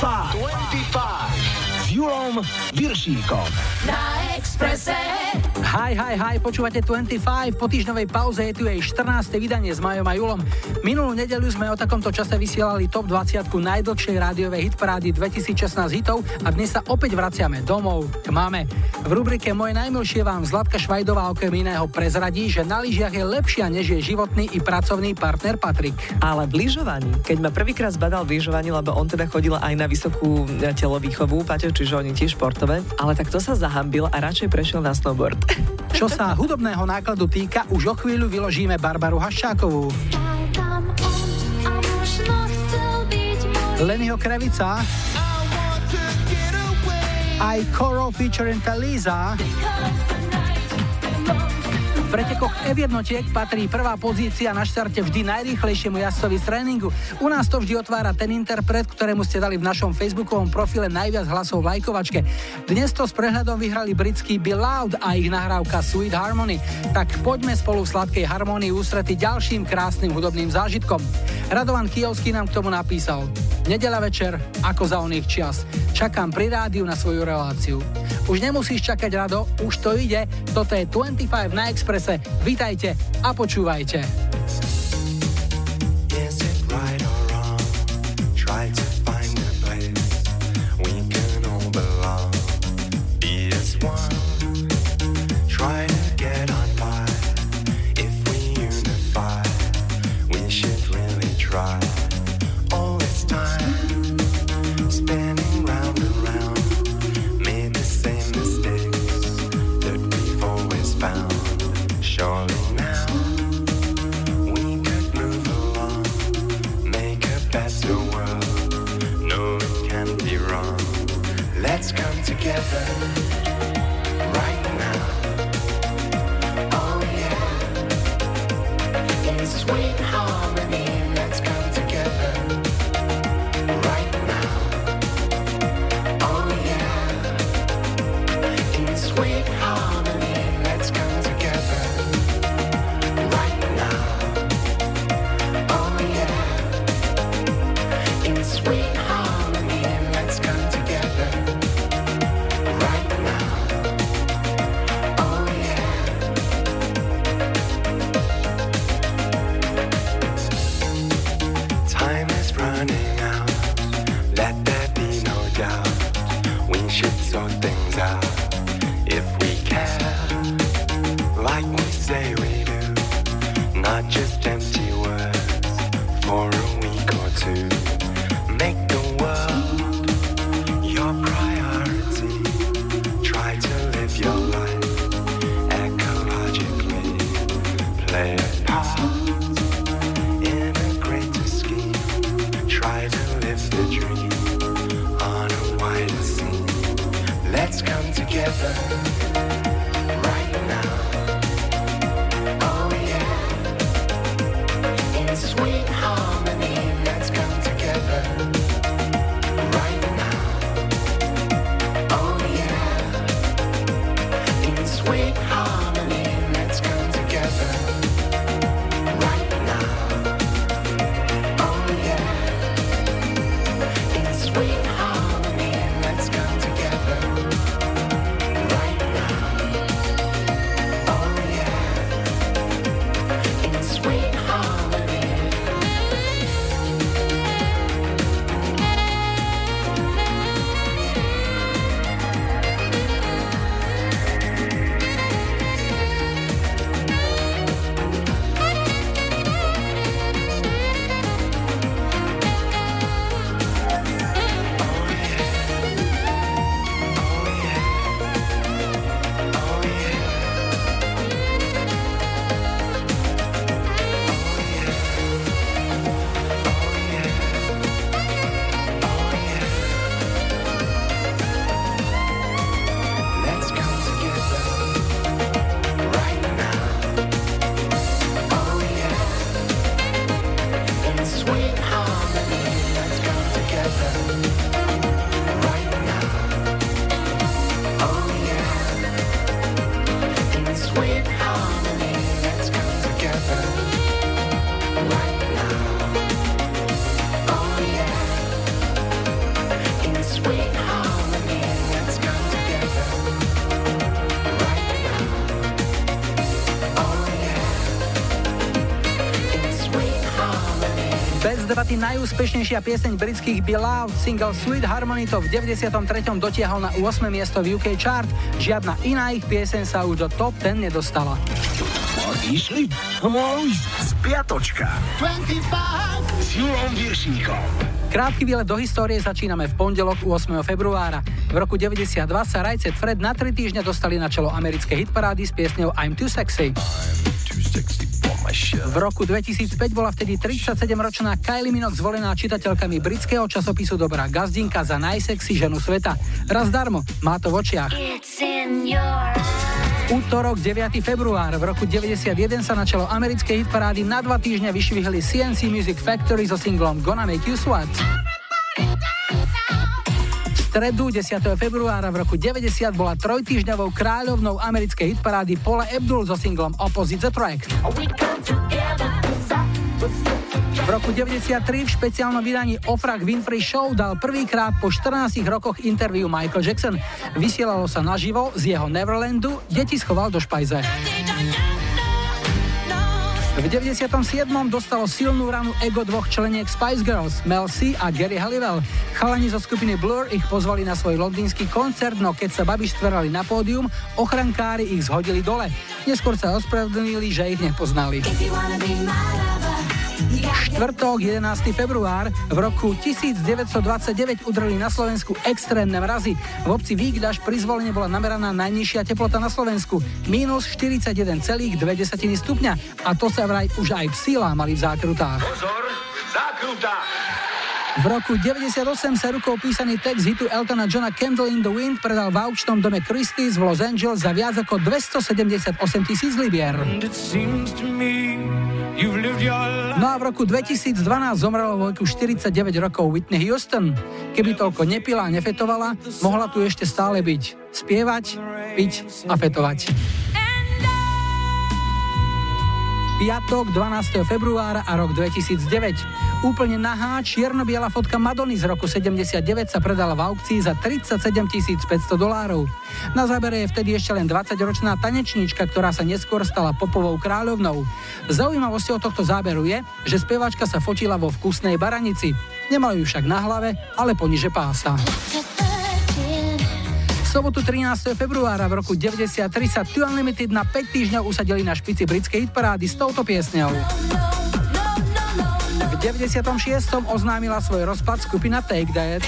25. 25. S Julom Viršíkom. Na Expresse. Hi, hi, hi, počúvate 25, po týždňovej pauze je tu jej 14. vydanie s Majom a Julom. Minulú nedeľu sme o takomto čase vysielali top 20 najdlhšej rádiovej hitparády 2016 hitov a dnes sa opäť vraciame domov k máme. V rubrike Moje najmilšie vám Zlatka Švajdová okrem iného prezradí, že na lyžiach je lepšia než je životný i pracovný partner Patrik. Ale v lyžovaní, keď ma prvýkrát zbadal v lyžovaní, lebo on teda chodil aj na vysokú e, telovýchovu, Paťo, čiže oni tiež športové, ale tak to sa zahambil a radšej prešiel na snowboard. Čo sa hudobného nákladu týka, už o chvíľu vyložíme Barbaru Haščákovú. Lennyho Krevica aj Coro featuring Talisa pretekoch F jednotiek patrí prvá pozícia na štarte vždy najrýchlejšiemu jazdcovi z tréningu. U nás to vždy otvára ten interpret, ktorému ste dali v našom facebookovom profile najviac hlasov v lajkovačke. Dnes to s prehľadom vyhrali britský Bill Loud a ich nahrávka Sweet Harmony. Tak poďme spolu v sladkej harmonii ústrety ďalším krásnym hudobným zážitkom. Radovan Kijovský nám k tomu napísal. Nedela večer, ako za oných čas. Čakám pri rádiu na svoju reláciu. Už nemusíš čakať rado, už to ide. Toto je 25 na Exprese. Vítajte a počúvajte. Najúspešnejšia pieseň britských Beloved single Sweet Harmony to v 93. dotiahol na 8. miesto v UK chart. Žiadna iná ich pieseň sa už do top 10 nedostala. Išli? Spiatočka. 25 s Julom Viršíkom. Krátky výlet do histórie začíname v pondelok 8. februára. V roku 92 sa Rajcet Fred na 3 týždne dostali na čelo americkej hitparády s piesňou I'm Too Sexy. V roku 2005 bola vtedy 37-ročná Kylie Minogue zvolená čitateľkami britského časopisu Dobrá gazdinka za najsexy ženu sveta. Raz darmo, má to v očiach. Útorok 9. február v roku 91 sa na čelo americkej hitparády na dva týždne vyšvihli CNC Music Factory so singlom Gonna Make You Sweat. Stredu 10. februára v roku 90 bola trojtýždňovou kráľovnou americkej hitparády Paula Abdul so singlom Opposite Attract. V roku 93 v špeciálnom vydaní Ofrak Winfrey Show dal prvýkrát po 14 rokoch interviu Michael Jackson. Vysielalo sa naživo z jeho Neverlandu, deti schoval do špajze. V 97. dostalo silnú ranu ego dvoch členiek Spice Girls, Mel C a Gary Halliwell. Chalani zo skupiny Blur ich pozvali na svoj londýnsky koncert, no keď sa babi štverali na pódium, ochrankári ich zhodili dole. Neskôr sa ospravedlnili, že ich nepoznali. Štvrtok, 11. február, v roku 1929 udreli na Slovensku extrémne mrazy. V obci Víkdaš pri zvolenie bola nameraná najnižšia teplota na Slovensku, minus 41,2 stupňa. A to sa vraj už aj psíla mali v zákrutách. Pozor, zákrutá! V roku 98 sa rukou písaný text hitu Eltona Johna Candle in the Wind predal v aukčnom dome Christie's v Los Angeles za viac ako 278 tisíc libier. No a v roku 2012 zomrelo vo veku 49 rokov Whitney Houston. Keby toľko nepila a nefetovala, mohla tu ešte stále byť. Spievať, piť a fetovať. Piatok 12. februára a rok 2009. Úplne nahá čierno-biela fotka Madony z roku 79 sa predala v aukcii za 37 500 dolárov. Na zábere je vtedy ešte len 20-ročná tanečníčka, ktorá sa neskôr stala popovou kráľovnou. Zaujímavosťou tohto záberu je, že speváčka sa fotila vo vkusnej baranici. Nemala ju však na hlave, ale poniže pása. V sobotu 13. februára v roku 93 sa Two Unlimited na 5 týždňov usadili na špici britskej hitparády s touto piesňou. 96. oznámila svoj rozpad skupina Take That.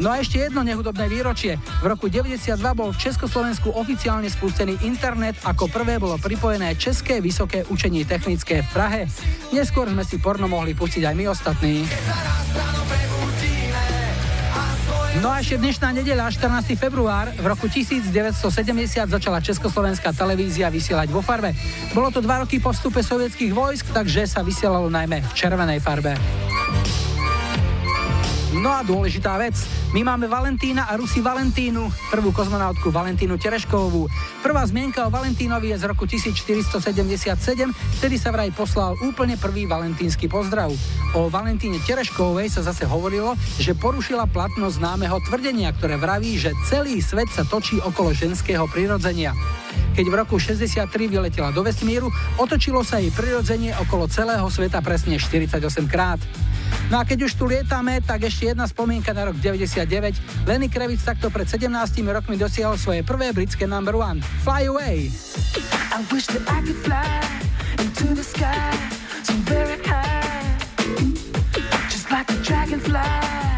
No a ešte jedno nehudobné výročie. V roku 92 bol v Československu oficiálne spustený internet, ako prvé bolo pripojené České vysoké učenie technické v Prahe. Neskôr sme si porno mohli pustiť aj my ostatní. No a ešte dnešná nedeľa, 14. február, v roku 1970 začala Československá televízia vysielať vo farbe. Bolo to dva roky po vstupe sovietských vojsk, takže sa vysielalo najmä v červenej farbe. No a dôležitá vec. My máme Valentína a Rusi Valentínu, prvú kozmonautku Valentínu Tereškovú. Prvá zmienka o Valentínovi je z roku 1477, vtedy sa vraj poslal úplne prvý valentínsky pozdrav. O Valentíne Tereškovej sa zase hovorilo, že porušila platnosť známeho tvrdenia, ktoré vraví, že celý svet sa točí okolo ženského prirodzenia. Keď v roku 63 vyletela do vesmíru, otočilo sa jej prirodzenie okolo celého sveta presne 48 krát. No a keď už tu lietame, tak ešte jedna spomienka na rok 99. Lenny Kravitz takto pred 17 rokmi dosiahol svoje prvé britské number one. Fly away. I wish that I could fly into the sky so very high Just like a dragonfly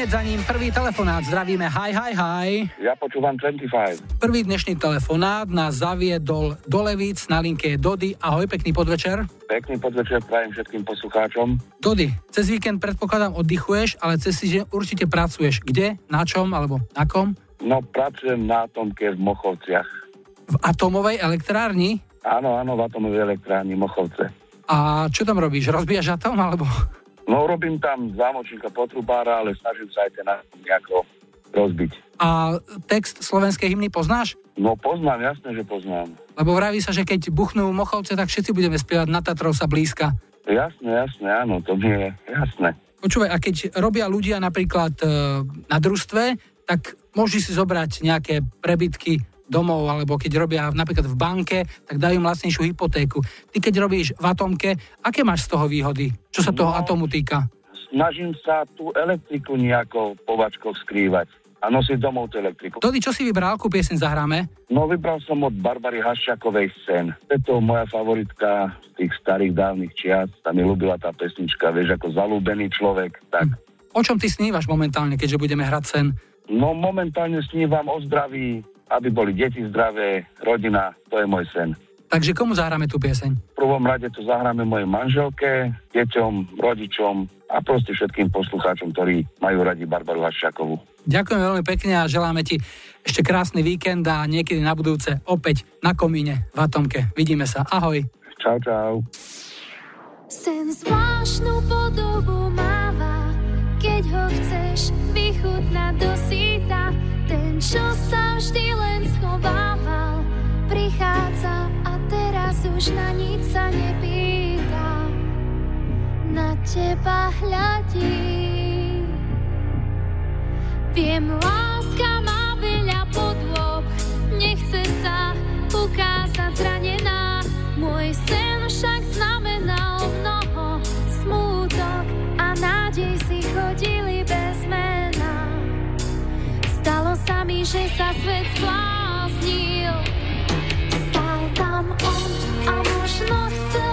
hneď za ním prvý telefonát. Zdravíme, hi, hi, hi. Ja počúvam 25. Prvý dnešný telefonát nás zaviedol do Levíc, na linke je Dody. Ahoj, pekný podvečer. Pekný podvečer prajem všetkým poslucháčom. Dody, cez víkend predpokladám oddychuješ, ale cez si určite pracuješ. Kde, na čom alebo na kom? No, pracujem na atomke v Mochovciach. V atomovej elektrárni? Áno, áno, v atomovej elektrárni Mochovce. A čo tam robíš? Rozbíjaš atom alebo... No robím tam zámočníka potrubára, ale snažím sa aj ten nejako rozbiť. A text slovenskej hymny poznáš? No poznám, jasne, že poznám. Lebo vraví sa, že keď buchnú mochovce, tak všetci budeme spievať na Tatrov sa blízka. Jasné, jasné, áno, to je jasné. Počúvaj, a keď robia ľudia napríklad e, na družstve, tak môžu si zobrať nejaké prebytky domov, alebo keď robia napríklad v banke, tak dajú im lacnejšiu hypotéku. Ty keď robíš v atomke, aké máš z toho výhody? Čo sa toho no, atomu týka? Snažím sa tú elektriku nejako po vačkoch skrývať a nosiť domov tú elektriku. Tody, čo si vybral, akú piesen zahráme? No vybral som od Barbary Haščakovej sen. To je to moja favoritka z tých starých dávnych čias. Tam mi ľúbila tá pesnička, vieš, ako zalúbený človek. Tak. Hm. O čom ty snívaš momentálne, keďže budeme hrať sen? No momentálne snívam o zdraví, aby boli deti zdravé, rodina, to je môj sen. Takže komu zahráme tú pieseň? V prvom rade to zahráme mojej manželke, deťom, rodičom a proste všetkým poslucháčom, ktorí majú radi Barbaru Haščákovú. Ďakujem veľmi pekne a želáme ti ešte krásny víkend a niekedy na budúce opäť na komíne v Atomke. Vidíme sa. Ahoj. Čau, čau. Sen zvláštnu podobu máva, keď ho chceš vychutnať do síta. Čo sa vždy len schovával, prichádza a teraz už na nič sa nepýta. Na teba hľadí. Viem, láska má veľa podôb, nechce sa ukázať zranená. Môj sen že sa svet zbláznil. Stal tam on a možno chcel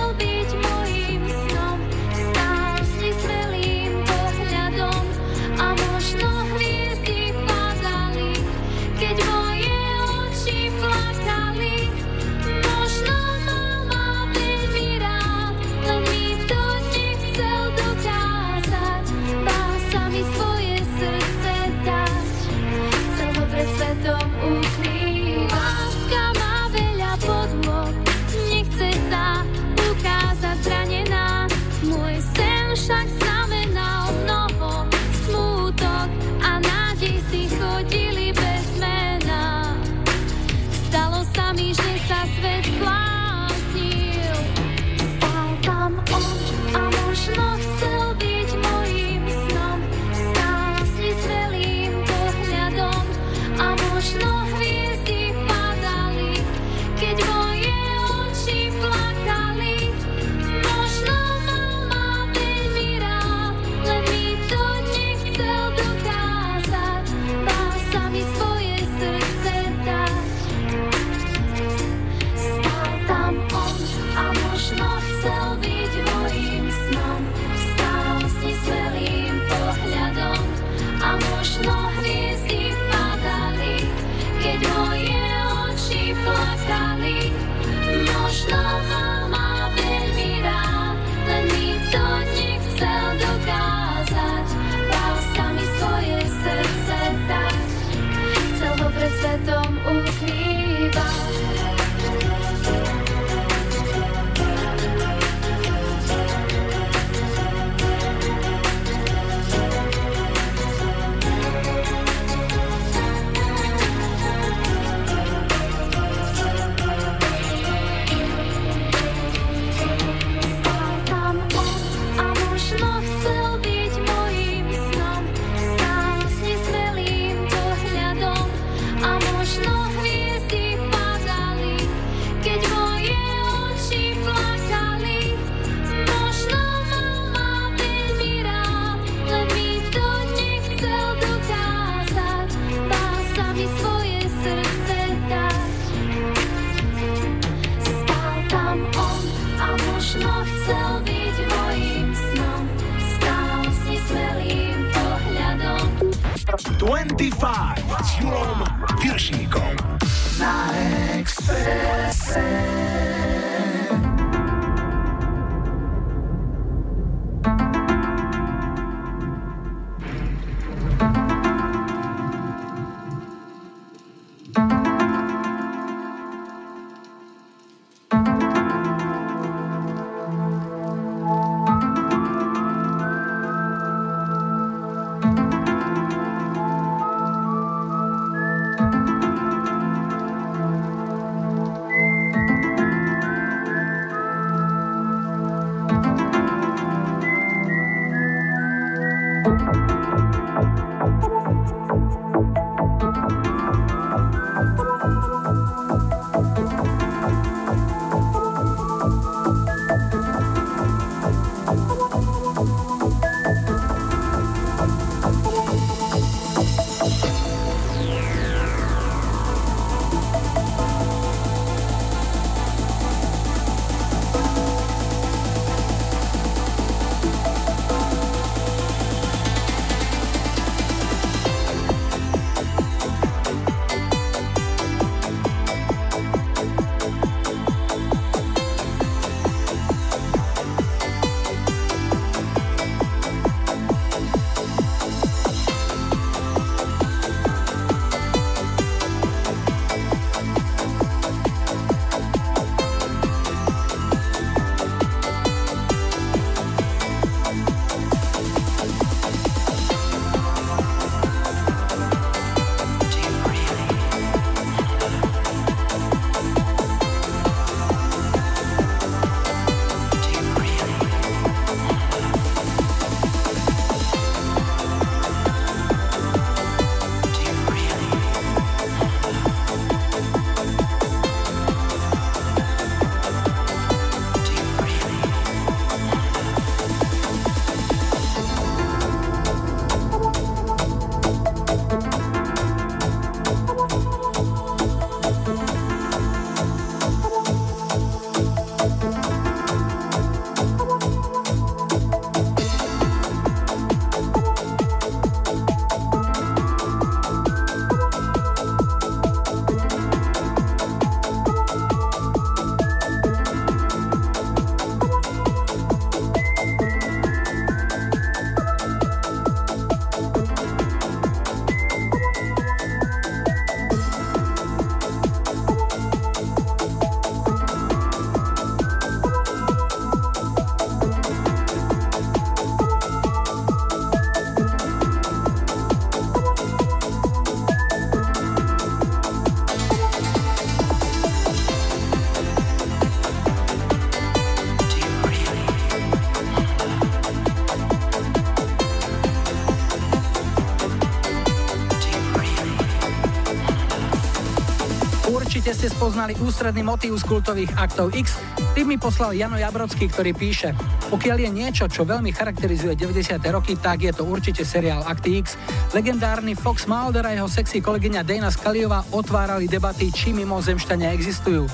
spoznali ústredný motív z kultových aktov X, tým mi poslal Jano Jabrocký, ktorý píše Pokiaľ je niečo, čo veľmi charakterizuje 90. roky, tak je to určite seriál Akty X. Legendárny Fox Mulder a jeho sexy kolegyňa Dana Skaliová otvárali debaty, či mimozemšťania existujú.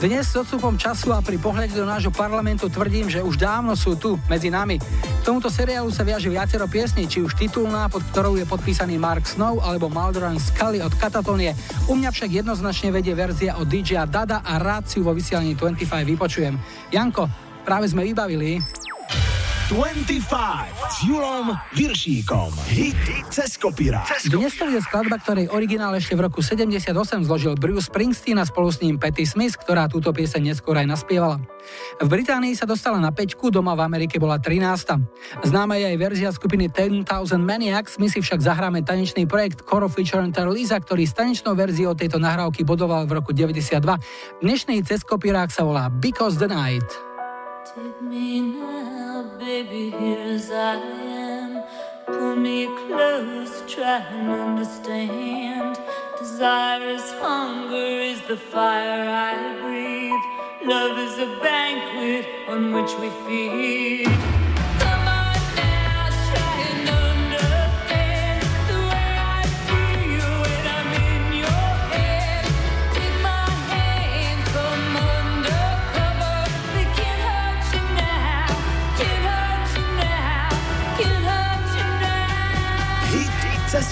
Dnes s odstupom času a pri pohľade do nášho parlamentu tvrdím, že už dávno sú tu, medzi nami. Tomuto seriálu sa viaže viacero piesní, či už titulná, pod ktorou je podpísaný Mark Snow, alebo Mulder and Scully od Katatonie. U mňa však jednoznačne vedie verzia od DJ Dada a rád si vo vysielaní 25 vypočujem. Janko, práve sme vybavili 25 s Julom Viršíkom. Hit cez kopírák. Dnes to je skladba, ktorej originál ešte v roku 78 zložil Bruce Springsteen a spolu s ním Patty Smith, ktorá túto pieseň neskôr aj naspievala. V Británii sa dostala na 5, doma v Amerike bola 13. Známa je aj verzia skupiny 10,000 Maniacs, my si však zahráme tanečný projekt Coro featuring Lisa, ktorý s tanečnou verziou tejto nahrávky bodoval v roku 92. Dnešný cez kopírák sa volá Because the Night. Take me now, baby, here as I am. Pull me close, try and understand. Desire is hunger, is the fire I breathe. Love is a banquet on which we feed.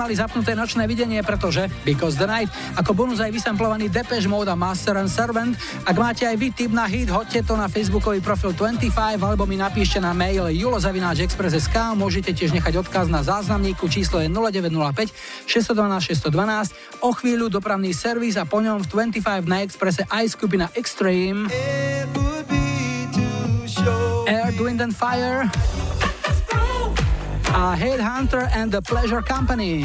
mali zapnuté nočné videnie, pretože Because the Night, ako bonus aj vysamplovaný Depeche Mode a Master and Servant. Ak máte aj vy tip na hit, hoďte to na facebookový profil 25 alebo mi napíšte na mail julozavináčexpress.sk môžete tiež nechať odkaz na záznamníku číslo je 0905 612 612. O chvíľu dopravný servis a po ňom v 25 na Expresse aj skupina Extreme. Air, Wind and Fire a Headhunter and the Pleasure Company.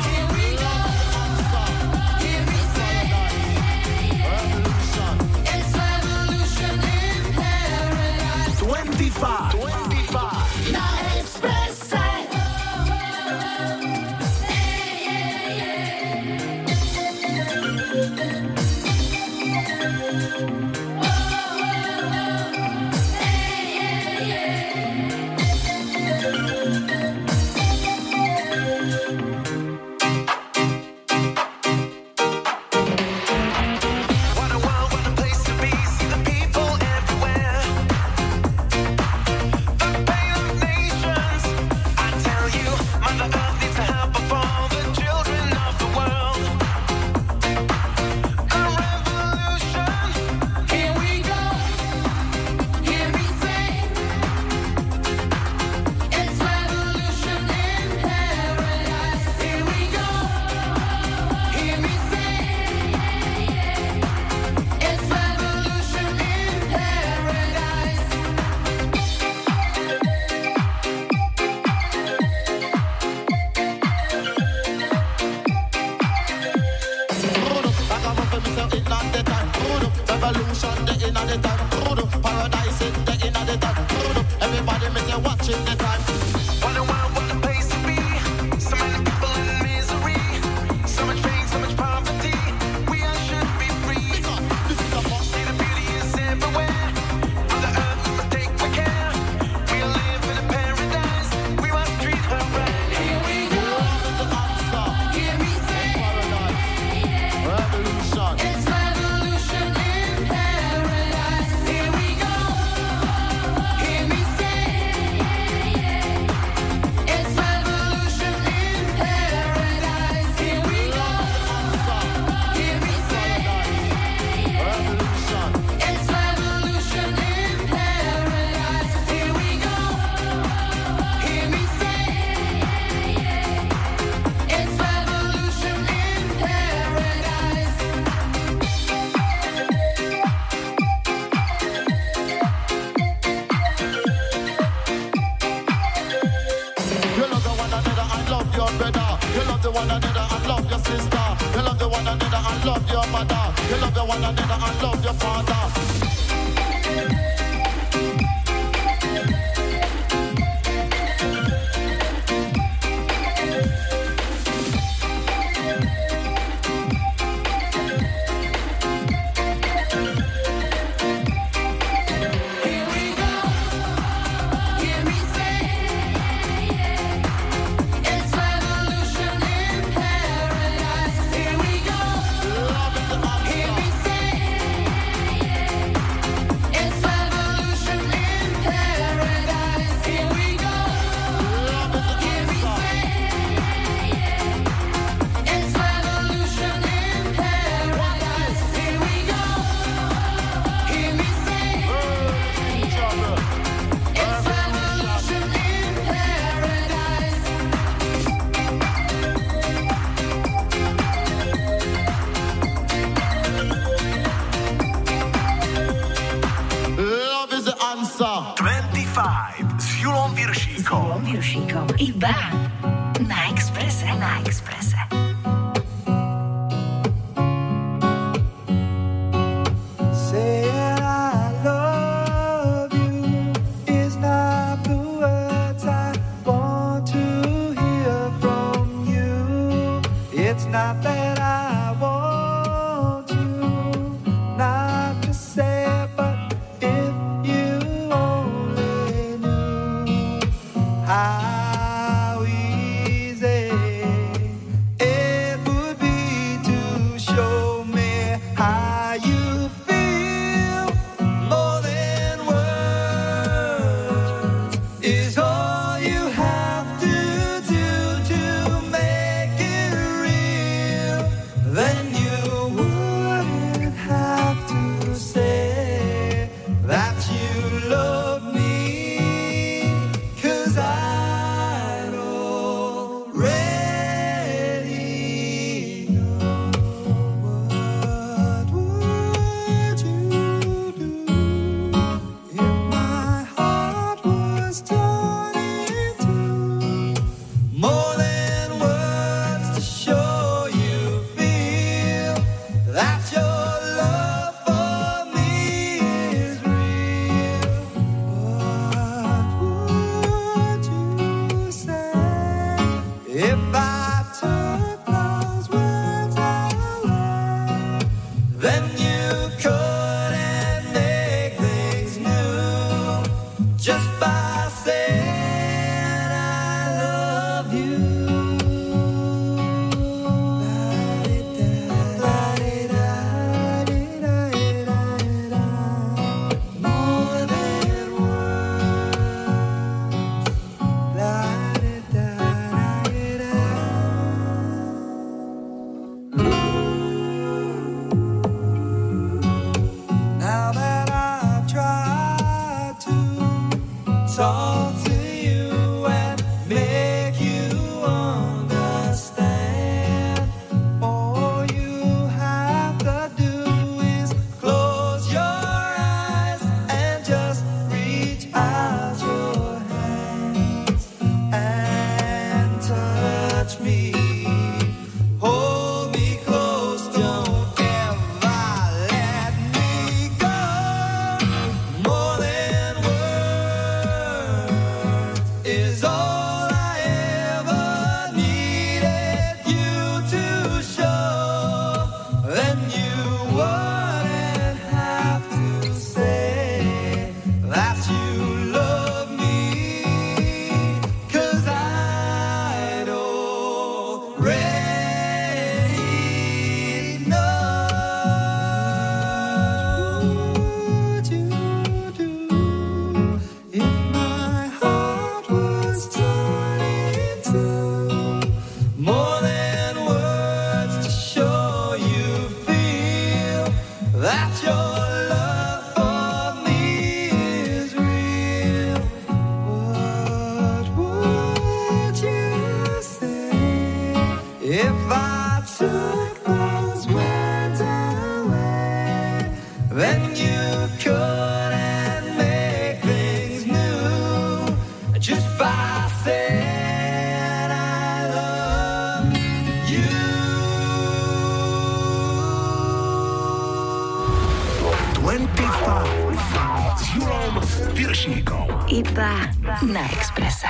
Milanom Viršníkom. Iba na Exprese.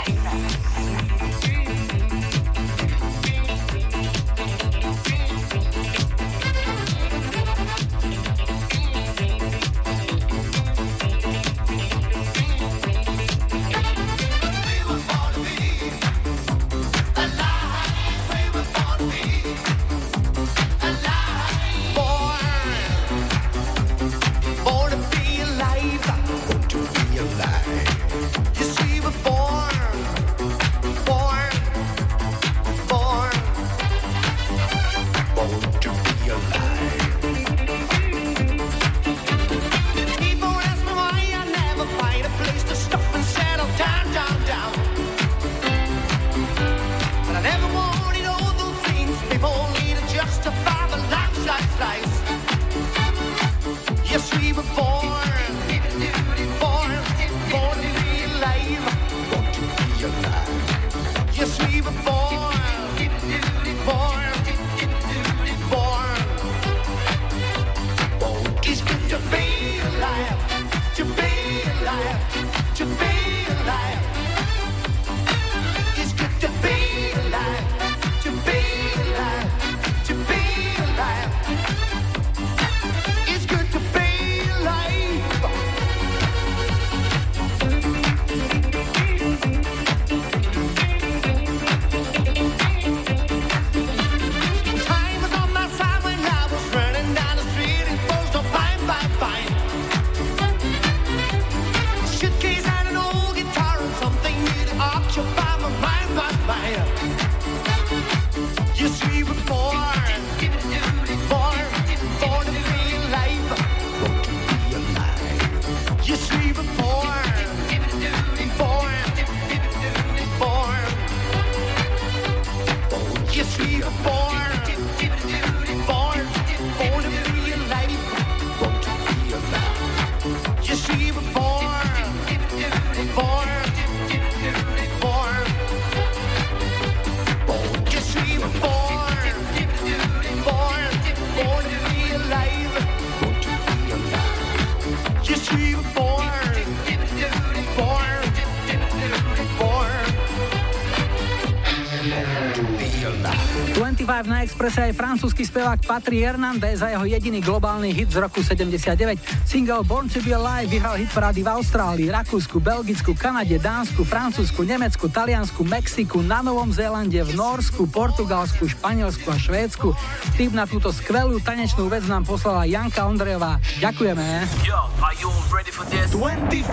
Expresse aj francúzsky spevák Patri Hernandez za jeho jediný globálny hit z roku 79. Single Born to be Alive vyhral hit parády v Austrálii, Rakúsku, Belgicku, Kanade, Dánsku, Francúzsku, Nemecku, Taliansku, Mexiku, na Novom Zélande, v Norsku, Portugalsku, Španielsku a Švédsku. Tým na túto skvelú tanečnú vec nám poslala Janka Ondrejová. Ďakujeme. Yo, are you ready for this? 25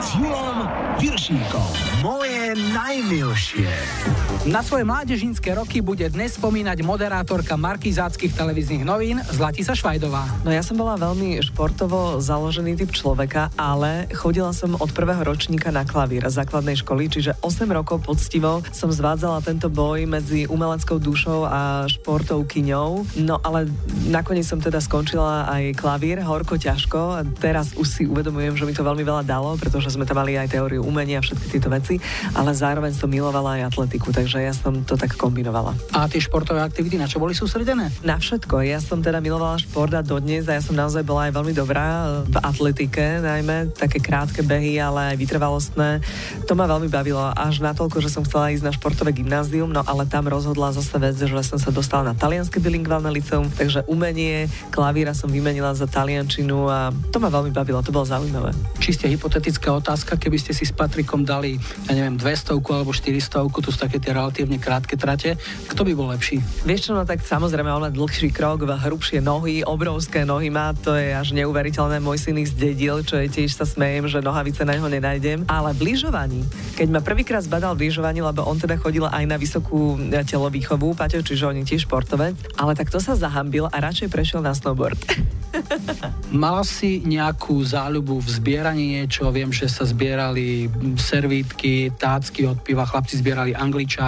s Julom Viršíkom. Moje najmilšie. Na svoje mládežnícke roky bude dnes spomínať moderátorka markizáckých televíznych novín Zlatisa Švajdová. No ja som bola veľmi športovo založený typ človeka, ale chodila som od prvého ročníka na klavír základnej školy, čiže 8 rokov poctivo som zvádzala tento boj medzi umeleckou dušou a športovkyňou. No ale nakoniec som teda skončila aj klavír, horko ťažko. Teraz už si uvedomujem, že mi to veľmi veľa dalo, pretože sme tam mali aj teóriu umenia a všetky tieto veci, ale zároveň som milovala aj atletiku, takže takže ja som to tak kombinovala. A tie športové aktivity na čo boli sústredené? Na všetko. Ja som teda milovala šport a dodnes a ja som naozaj bola aj veľmi dobrá v atletike, najmä také krátke behy, ale aj vytrvalostné. To ma veľmi bavilo až natoľko, že som chcela ísť na športové gymnázium, no ale tam rozhodla zase vec, že som sa dostala na talianske bilingválne liceum, takže umenie klavíra som vymenila za taliančinu a to ma veľmi bavilo, to bolo zaujímavé. Čiste hypotetická otázka, keby ste si s Patrikom dali, ja neviem, 200 alebo 400, tu sú také tie relatívne krátke trate. Kto by bol lepší? Vieš čo, no tak samozrejme, on má dlhší krok, hrubšie nohy, obrovské nohy má, to je až neuveriteľné. Môj syn ich zdedil, čo je tiež sa smejem, že nohavice na neho nenájdem. Ale v lyžovaní, keď ma prvýkrát zbadal v lyžovaní, lebo on teda chodil aj na vysokú e, telovýchovu, Paťo, čiže on je tiež športovec, ale tak to sa zahambil a radšej prešiel na snowboard. Mala si nejakú záľubu v zbieraní niečo? Viem, že sa zbierali servítky, tácky od piva, chlapci zbierali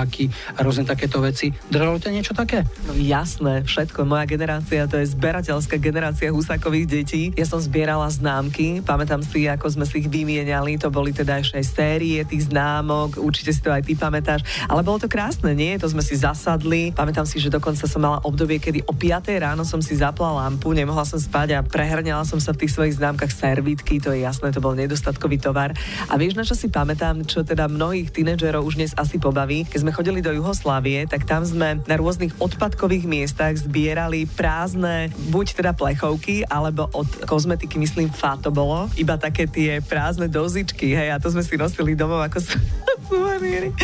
angličáky a rôzne takéto veci. Držalo ťa niečo také? No jasné, všetko. Moja generácia to je zberateľská generácia husákových detí. Ja som zbierala známky, pamätám si, ako sme si ich vymieniali, to boli teda ešte aj série tých známok, určite si to aj ty pamätáš, ale bolo to krásne, nie? To sme si zasadli. Pamätám si, že dokonca som mala obdobie, kedy o 5 ráno som si zapla lampu, nemohla som spať a prehrňala som sa v tých svojich známkach servítky, to je jasné, to bol nedostatkový tovar. A vieš, na čo si pamätám, čo teda mnohých tínedžerov už dnes asi pobaví, keď sme chodili do Juhoslávie, tak tam sme na rôznych odpadkových miestach zbierali prázdne, buď teda plechovky, alebo od kozmetiky, myslím, fa to bolo, iba také tie prázdne dozičky, hej, a to sme si nosili domov ako suveníry.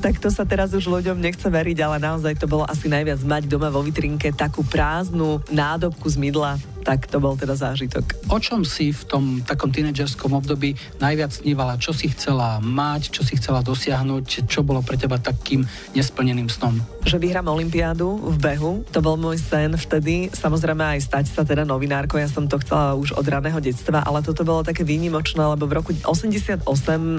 Tak to sa teraz už ľuďom nechce veriť, ale naozaj to bolo asi najviac mať doma vo vitrinke takú prázdnu nádobku z mydla tak to bol teda zážitok. O čom si v tom takom tínedžerskom období najviac snívala? Čo si chcela mať, čo si chcela dosiahnuť, čo bolo pre teba takým nesplneným snom? Že vyhrám olympiádu v behu, to bol môj sen vtedy. Samozrejme aj stať sa teda novinárkou, ja som to chcela už od raného detstva, ale toto bolo také výnimočné, lebo v roku 88,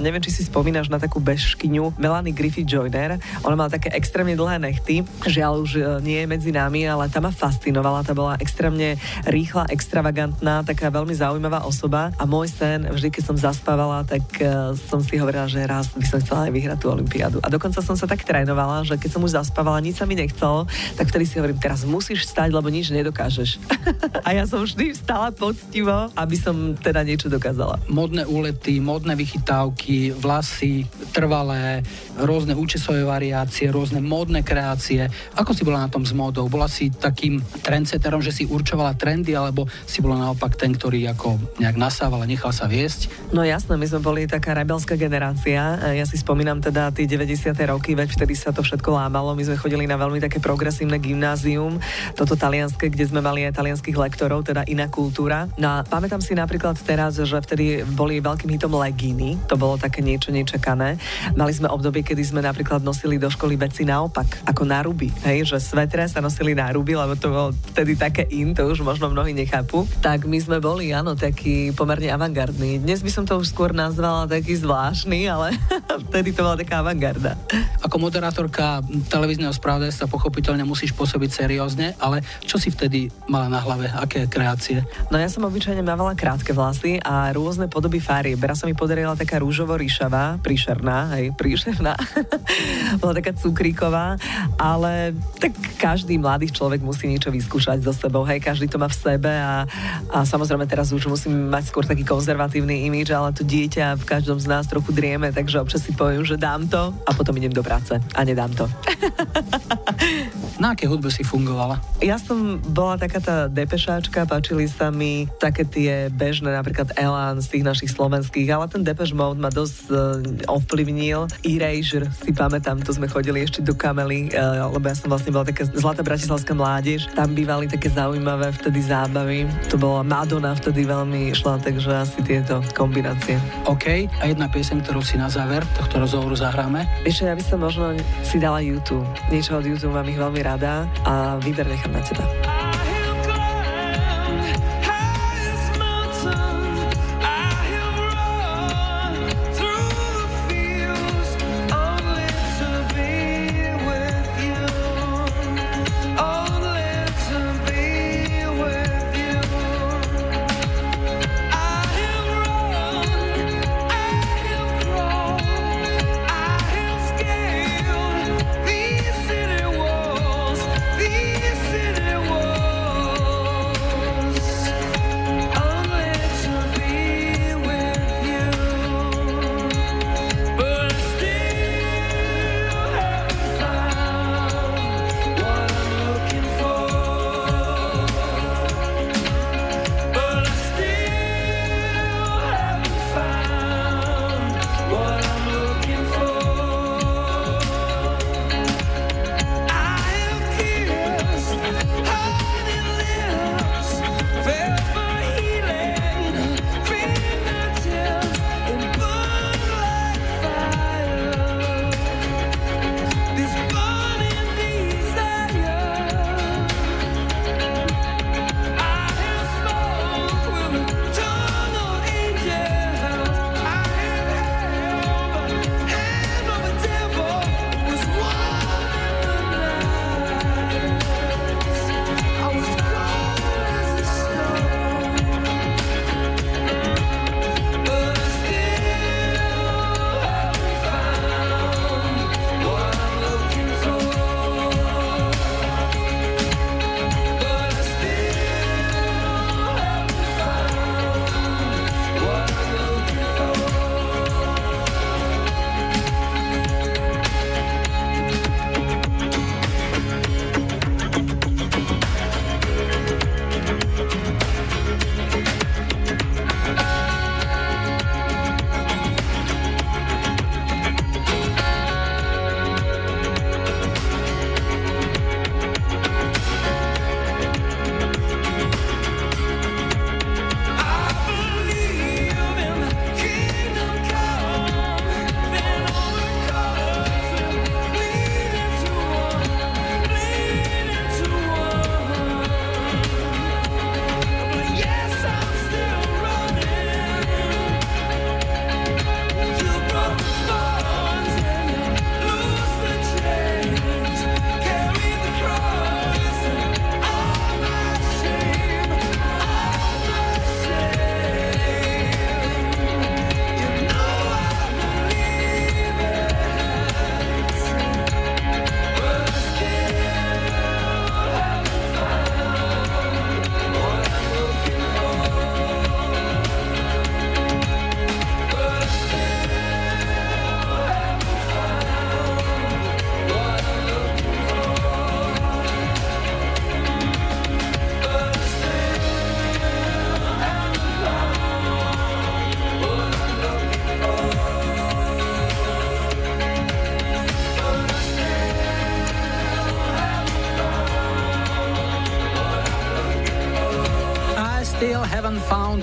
neviem, či si spomínaš na takú bežkyňu Melanie Griffith Joyner, ona mala také extrémne dlhé nechty, žiaľ už e, nie je medzi nami, ale tá ma fascinovala, tá bola extrémne rýchla rýchla, extravagantná, taká veľmi zaujímavá osoba a môj sen, vždy keď som zaspávala, tak uh, som si hovorila, že raz by som chcela aj vyhrať tú olympiádu. A dokonca som sa tak trénovala, že keď som už zaspávala, nič sa mi nechcelo, tak vtedy si hovorím, teraz musíš stať, lebo nič nedokážeš. a ja som vždy vstala poctivo, aby som teda niečo dokázala. Modné úlety, modné vychytávky, vlasy, trvalé, rôzne účesové variácie, rôzne modné kreácie. Ako si bola na tom s módou? Bola si takým trendseterom, že si určovala trendy, alebo si bola naopak ten, ktorý ako nejak nasával a nechal sa viesť? No jasné, my sme boli taká rebelská generácia. Ja si spomínam teda tie 90. roky, veď vtedy sa to všetko lámalo. My sme chodili na veľmi také progresívne gymnázium, toto talianské, kde sme mali aj talianských lektorov, teda iná kultúra. No a pamätám si napríklad teraz, že vtedy boli veľkým hitom legíny, to bolo také niečo nečakané. Mali sme obdobie, kedy sme napríklad nosili do školy veci naopak, ako na ruby, hej, že svetre sa nosili na ruby, lebo to bolo vtedy také in, to už možno mnohí nechápu, tak my sme boli, áno, taký pomerne avantgardný. Dnes by som to už skôr nazvala taký zvláštny, ale vtedy to bola taká avantgarda. Ako moderátorka televízneho spravodajstva pochopiteľne musíš pôsobiť seriózne, ale čo si vtedy mala na hlave? Aké kreácie? No ja som obyčajne mávala krátke vlasy a rôzne podoby farieb. Raz sa mi podarila taká rúžovo ríšavá, príšerná, hej, príšerná. bola taká cukríková, ale tak každý mladý človek musí niečo vyskúšať so sebou, hej, každý to má v sebe sebe a, a samozrejme teraz už musím mať skôr taký konzervatívny imič, ale to dieťa v každom z nás trochu drieme, takže občas si poviem, že dám to a potom idem do práce a nedám to. Na aké hudbe si fungovala? Ja som bola taká tá depešáčka, páčili sa mi také tie bežné, napríklad Elan z tých našich slovenských, ale ten Depeš Mode ma dosť uh, ovplyvnil. Erasure si pamätám, to sme chodili ešte do Kamely, uh, lebo ja som vlastne bola taká zlatá bratislavská mládež. Tam bývali také zaujímavé vtedy zábavy. To bola Madonna vtedy veľmi šla, takže asi tieto kombinácie. OK, a jedna pieseň, ktorú si na záver tohto rozhovoru zahráme? Vieš, ja by som možno si dala YouTube. Niečo od YouTube mám ich veľmi rada a výber nechám na teba.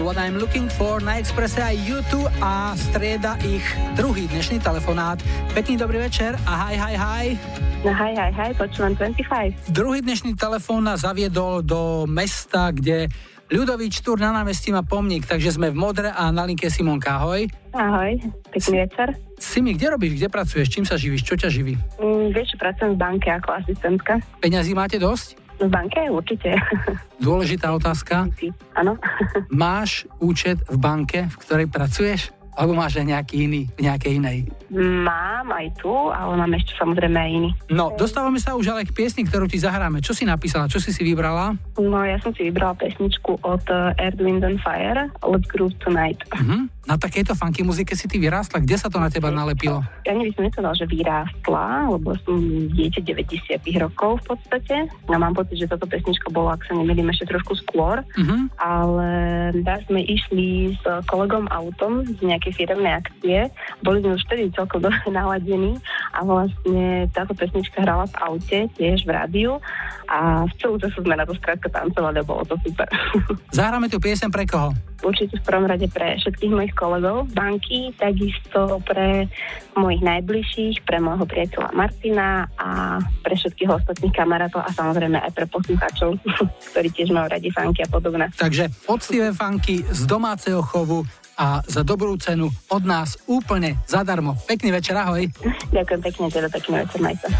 What I'm looking for na Expresse aj YouTube a strieda ich druhý dnešný telefonát. Pekný dobrý večer a hi, hi, hi. No hi, hi, hi, počúvam 25. Druhý dnešný telefón nás zaviedol do mesta, kde Ľudovič Túr na námestí má pomník, takže sme v Modre a na linke Simonka. Ahoj. Ahoj, pekný večer. Simi, kde robíš, kde pracuješ, čím sa živíš, čo ťa živí? Mm, vieš, pracujem v banke ako asistentka. Peňazí máte dosť? V banke určite. Dôležitá otázka. Áno. Máš účet v banke, v ktorej pracuješ? Alebo máš aj nejaký iný, nejakej inej? Mám aj tu, ale mám ešte samozrejme aj iný. No, dostávame sa už ale k piesni, ktorú ti zahráme. Čo si napísala? Čo si si vybrala? No, ja som si vybrala pesničku od Earth, Wind and Fire, Let's Groove Tonight. Uh-huh. Na takejto funky muzike si ty vyrástla? Kde sa to na teba nalepilo? Ja by som nepovedal, že vyrástla, lebo som dieťa 90 rokov v podstate. Ja mám pocit, že táto pesnička bola, ak sa nemýlim, ešte trošku skôr. Uh-huh. Ale tak sme išli s kolegom autom z nejakej firemnej akcie. Boli sme už vtedy celkom dobre naladení a vlastne táto pesnička hrala v aute, tiež v rádiu a v celú času sme na to skrátka tancovali a bolo to super. Zahráme tu piesem pre koho? Určite v prvom rade pre všetkých mojich kolegov banky, takisto pre mojich najbližších, pre môjho priateľa Martina a pre všetkých ostatných kamarátov a samozrejme aj pre poslucháčov, ktorí tiež majú radi funky a podobné. Takže poctivé funky z domáceho chovu a za dobrú cenu od nás úplne zadarmo. Pekný večer, ahoj. Ďakujem pekne, teda pekný večer, majte.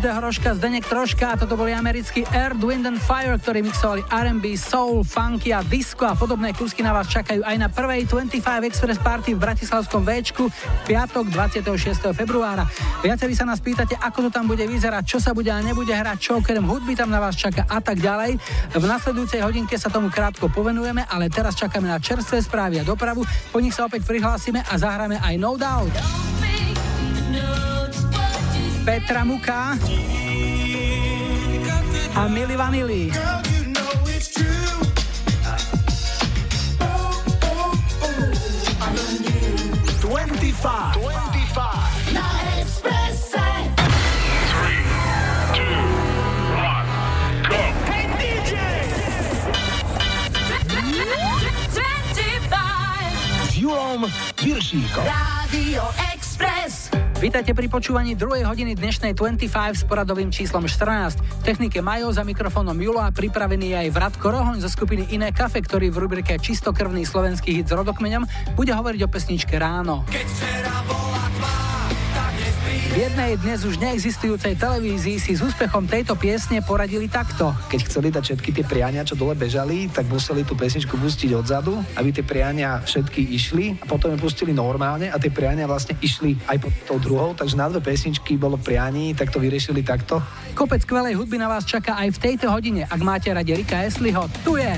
Každého rožka Zdenek troška a toto boli americký Air, Wind and Fire, ktorí mixovali R&B, soul, funky a disco a podobné kúsky na vás čakajú aj na prvej 25 Express Party v Bratislavskom Včku v piatok 26. februára. Viacerí sa nás pýtate, ako to tam bude vyzerať, čo sa bude a nebude hrať, čo okrem hudby tam na vás čaká a tak ďalej. V nasledujúcej hodinke sa tomu krátko povenujeme, ale teraz čakáme na čerstvé správy a dopravu. Po nich sa opäť prihlásime a zahráme aj No Doubt. Petra Muka a Milli Vanilli. S Julom Viršíkom. Rádio Express. Vítajte pri počúvaní druhej hodiny dnešnej 25 s poradovým číslom 14. V technike Majo za mikrofónom Julo a pripravený je aj Vratko Rohoň zo skupiny Iné kafe, ktorý v rubrike Čistokrvný slovenský hit s rodokmeňom bude hovoriť o pesničke Ráno. Keď jednej dnes už neexistujúcej televízii si s úspechom tejto piesne poradili takto. Keď chceli dať všetky tie priania, čo dole bežali, tak museli tú pesničku pustiť odzadu, aby tie priania všetky išli a potom ju pustili normálne a tie priania vlastne išli aj pod tou druhou, takže na dve pesničky bolo prianí, tak to vyriešili takto. Kopec skvelej hudby na vás čaká aj v tejto hodine. Ak máte radi Rika Esliho, tu je.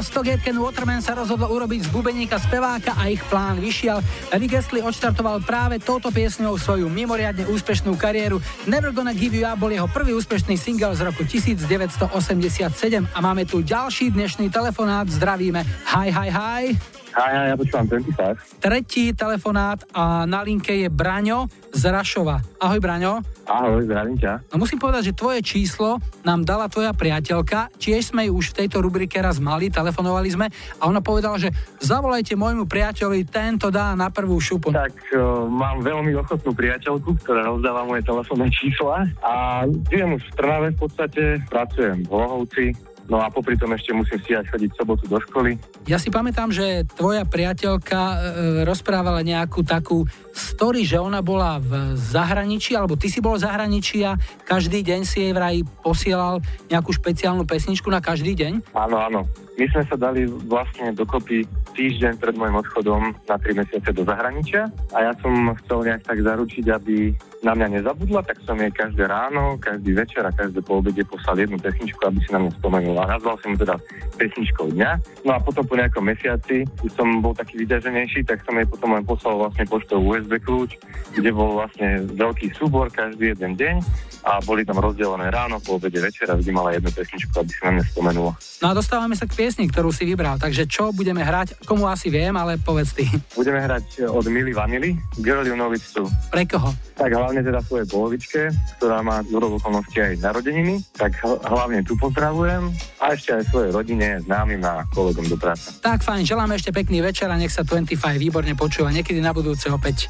Producenské trio Stoget Ken Waterman sa rozhodlo urobiť z bubeníka speváka a ich plán vyšiel. Rick Astley odštartoval práve touto piesňou svoju mimoriadne úspešnú kariéru. Never Gonna Give You Up bol jeho prvý úspešný single z roku 1987 a máme tu ďalší dnešný telefonát. Zdravíme. Hi, hi, hi. Hi, hi, ja počúvam 25. Tretí telefonát a na linke je Braňo z Rašova. Ahoj Braňo. Ahoj, zdravím ťa. No musím povedať, že tvoje číslo nám dala tvoja priateľka. Tiež sme ju už v tejto rubrike raz mali, telefonovali sme a ona povedala, že zavolajte môjmu priateľovi, tento dá na prvú šupu. Tak uh, mám veľmi ochotnú priateľku, ktorá rozdáva moje telefónne čísla a žijem už v Trnave v podstate, pracujem v Lohovci, No a popri tom ešte musím stíhať chodiť sobotu do školy. Ja si pamätám, že tvoja priateľka e, rozprávala nejakú takú story, že ona bola v zahraničí, alebo ty si bol v zahraničí a každý deň si jej vraj posielal nejakú špeciálnu pesničku na každý deň. Áno, áno. My sme sa dali vlastne dokopy týždeň pred môjim odchodom na 3 mesiace do zahraničia a ja som chcel nejak tak zaručiť, aby na mňa nezabudla, tak som jej každé ráno, každý večer a každé po obede poslal jednu pesničku, aby si na mňa spomenula. Nazval som ju teda pesničkou dňa. No a potom po nejakom mesiaci, keď som bol taký vydaženejší, tak som jej potom len poslal vlastne poštou USB kľúč, kde bol vlastne veľký súbor každý jeden deň a boli tam rozdelené ráno, po obede, večer a vždy mala jednu pesničku, aby si na mňa spomenula. No a dostávame sa k piesni, ktorú si vybral. Takže čo budeme hrať? Komu asi viem, ale povedz ty. Budeme hrať od Mily Vanily, Girl You Know It's True. Pre koho? Tak hlavne teda svojej polovičke, ktorá má z okolností aj narodeniny, tak hl- hlavne tu pozdravujem a ešte aj svojej rodine, známym a kolegom do práce. Tak fajn, želáme ešte pekný večer a nech sa 25 výborne počúva. Niekedy na budúce opäť.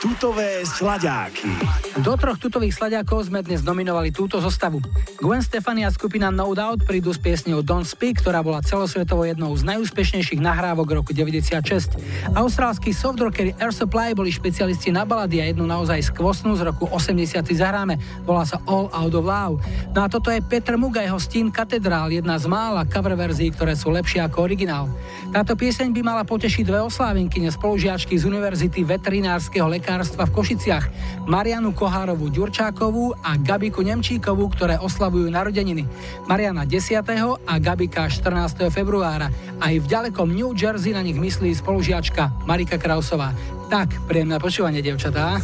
tutové sladáky. Do troch tutových sladiakov sme dnes nominovali túto zostavu. Gwen Stefani a skupina No Doubt prídu s piesňou Don't Speak, ktorá bola celosvetovo jednou z najúspešnejších nahrávok roku 96. Austrálsky softrockery Air Supply boli špecialisti na balady a jednu naozaj skvostnú z roku 80 zahráme. Volá sa All Out of Love. No a toto je Peter Muga, jeho Stín Katedrál, jedna z mála cover verzií, ktoré sú lepšie ako originál. Táto pieseň by mala potešiť dve oslávenky spolužiačky z Univerzity veterinárskeho lekárstva v Košiciach, Marianu Kohárovú Ďurčákovú a Gabiku Nemčíkovú, ktoré oslavujú narodeniny. Mariana 10. a Gabika 14. februára. Aj v ďalekom New Jersey na nich myslí spolužiačka Marika Krausová. Tak, príjemné počúvanie, devčatá.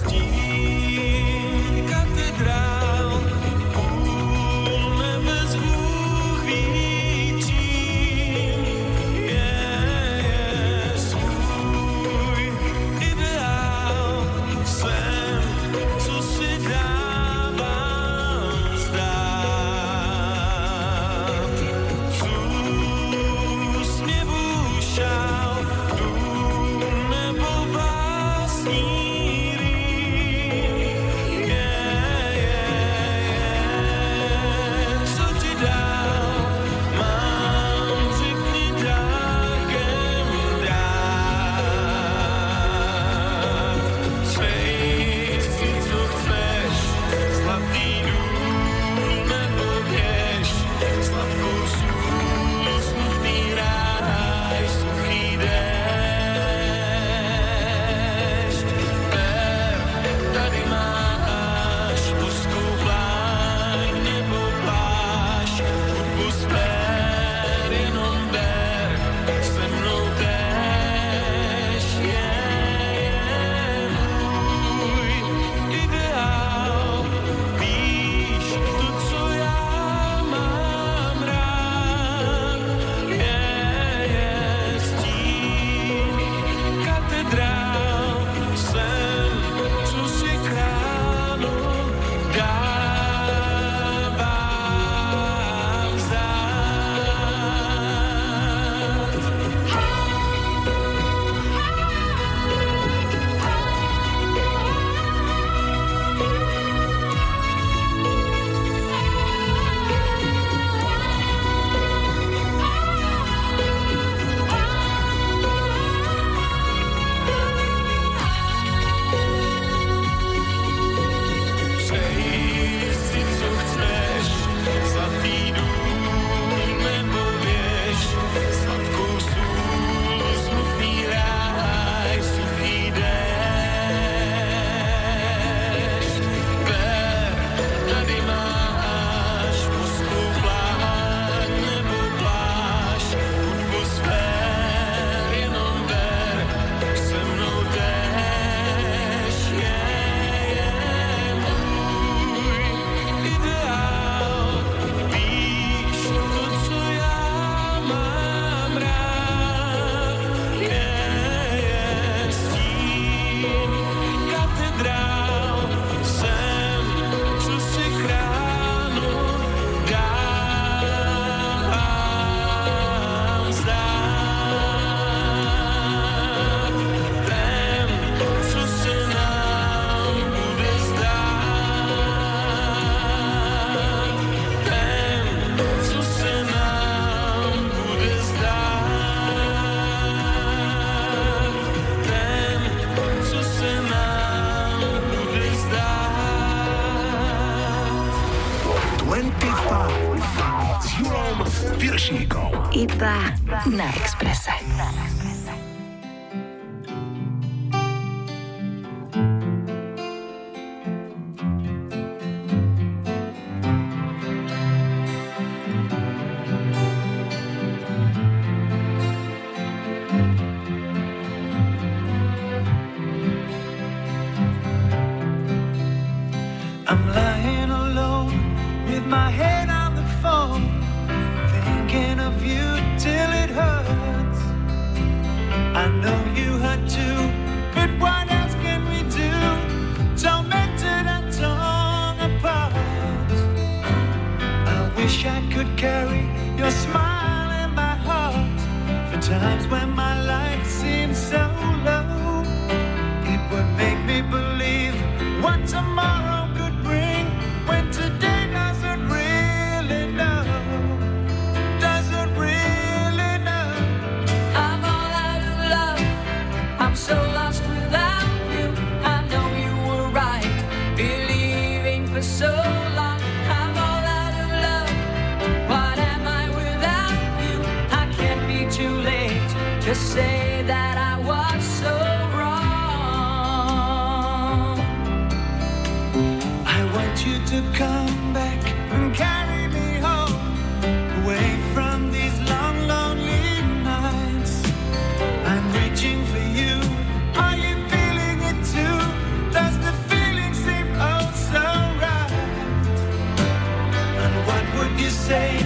say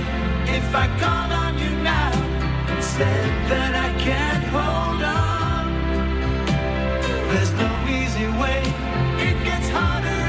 if I call on you now and said that I can't hold on? There's no easy way, it gets harder.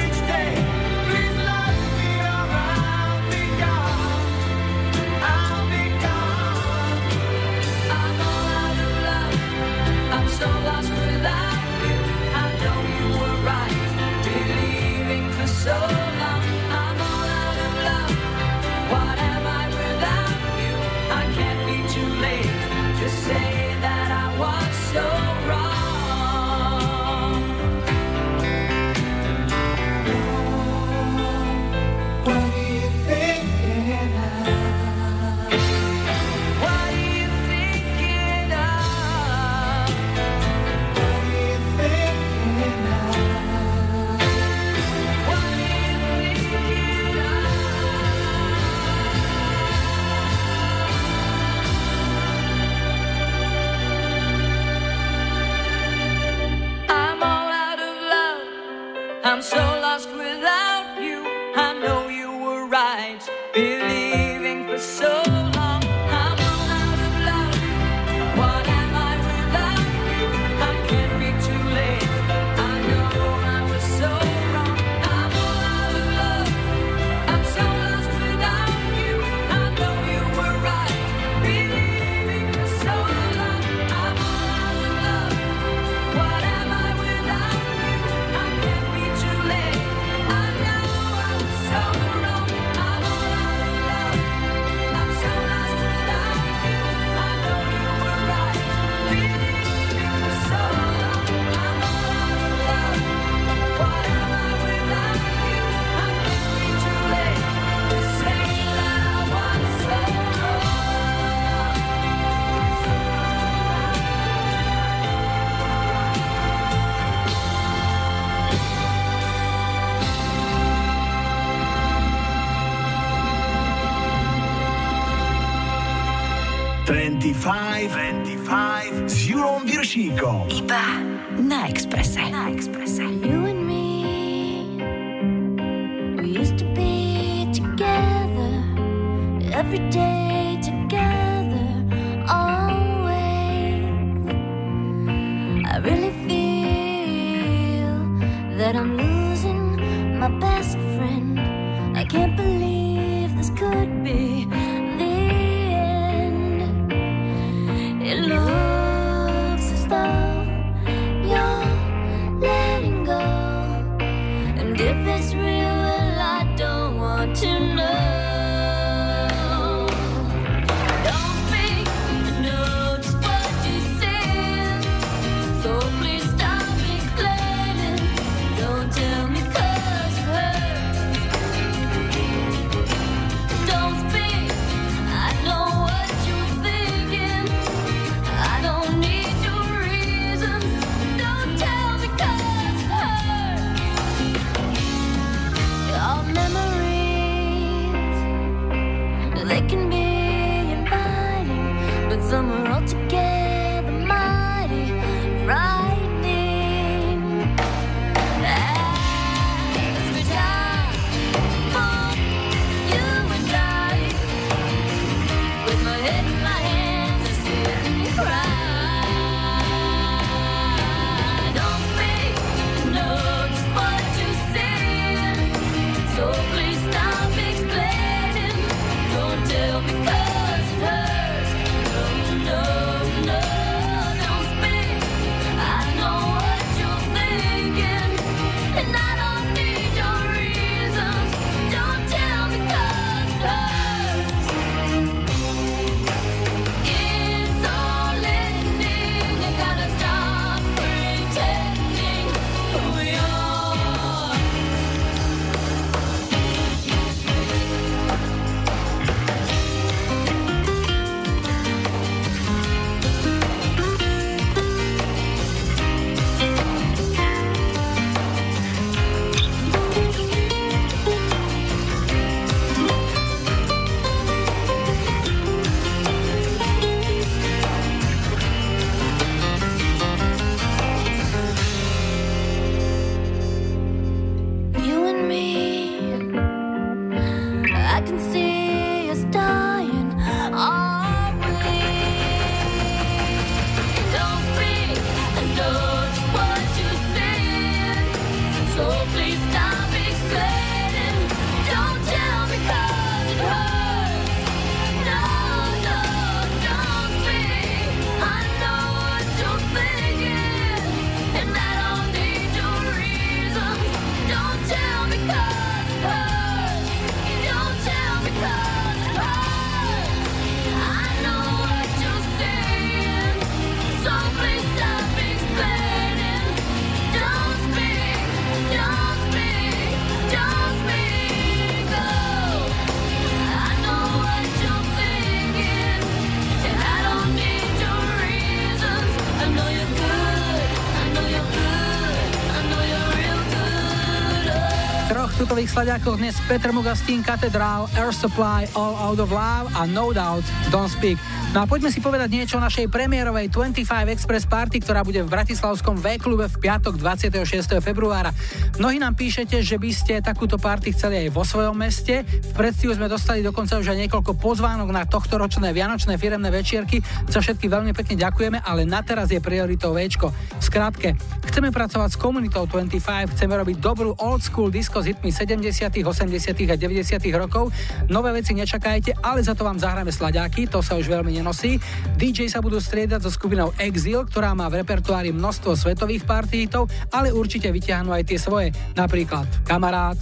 Tutových sladiakoch dnes Peter Mugastín, Katedrál, Air Supply, All Out of Love a No Doubt, Don't Speak. No a poďme si povedať niečo o našej premiérovej 25 Express Party, ktorá bude v Bratislavskom V-klube v piatok 26. februára. Mnohí nám píšete, že by ste takúto party chceli aj vo svojom meste. V predstihu sme dostali dokonca už aj niekoľko pozvánok na tohto ročné vianočné firemné večierky. Za všetky veľmi pekne ďakujeme, ale na teraz je prioritou Včko. V skratke, chceme pracovať s komunitou 25, chceme robiť dobrú old school disco s hitmi 70., 80. a 90. rokov. Nové veci nečakajte, ale za to vám zahráme slaďáky, to sa už veľmi nenosí. DJ sa budú striedať so skupinou Exil, ktorá má v repertoári množstvo svetových party hitov, ale určite vyťahnú aj tie svoje, napríklad Kamarát,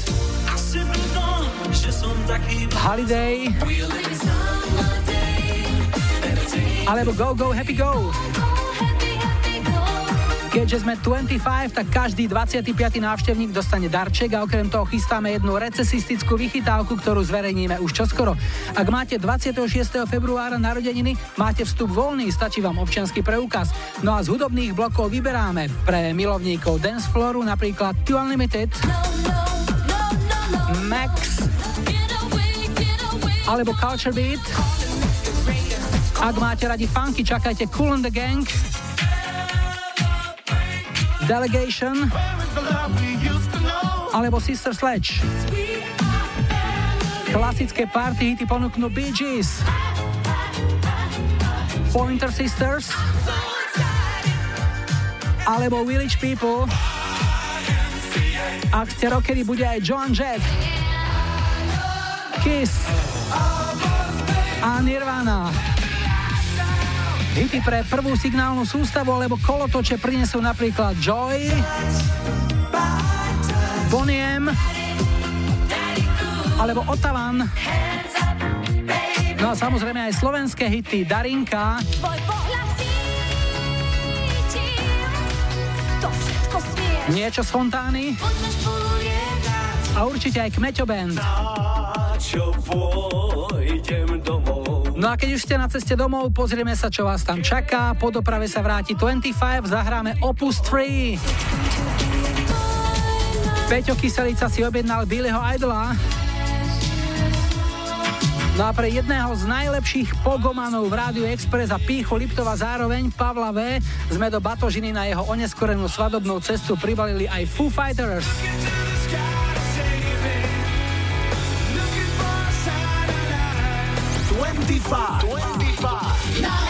Holiday, alebo Go Go Happy Go. Keďže sme 25, tak každý 25. návštevník dostane darček a okrem toho chystáme jednu recesistickú vychytávku, ktorú zverejníme už čoskoro. Ak máte 26. februára narodeniny, máte vstup voľný, stačí vám občiansky preukaz. No a z hudobných blokov vyberáme pre milovníkov dance flooru napríklad Two Unlimited, Max alebo Culture Beat. Ak máte radi funky, čakajte Cool and the Gang, Delegation alebo Sister Sledge. Klasické party hity ponúknú Bee Gees, Pointer Sisters alebo Village People. Ak ste rockery, bude aj Joan Jett, Kiss a Nirvana. Hity pre prvú signálnu sústavu alebo kolotoče prinesú napríklad Joy, Bonnie M, alebo Otavan. No a samozrejme aj slovenské hity Darinka, niečo z Fontány a určite aj Kmeťo Band. No a keď už ste na ceste domov, pozrieme sa, čo vás tam čaká. Po doprave sa vráti 25, zahráme Opus 3. Peťo Kyselica si objednal Billyho Idola. No a pre jedného z najlepších pogomanov v Rádiu Express a Píchu Liptova zároveň Pavla V sme do Batožiny na jeho oneskorenú svadobnú cestu pribalili aj Foo Fighters. 25.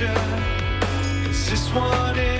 Revolution. 'cause this one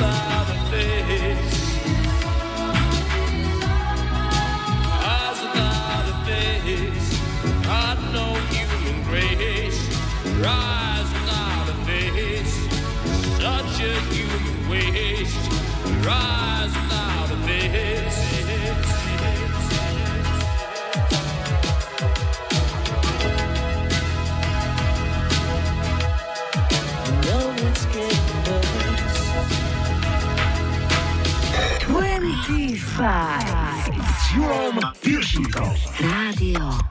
love. 25 s Julom Viršíkom. Rádio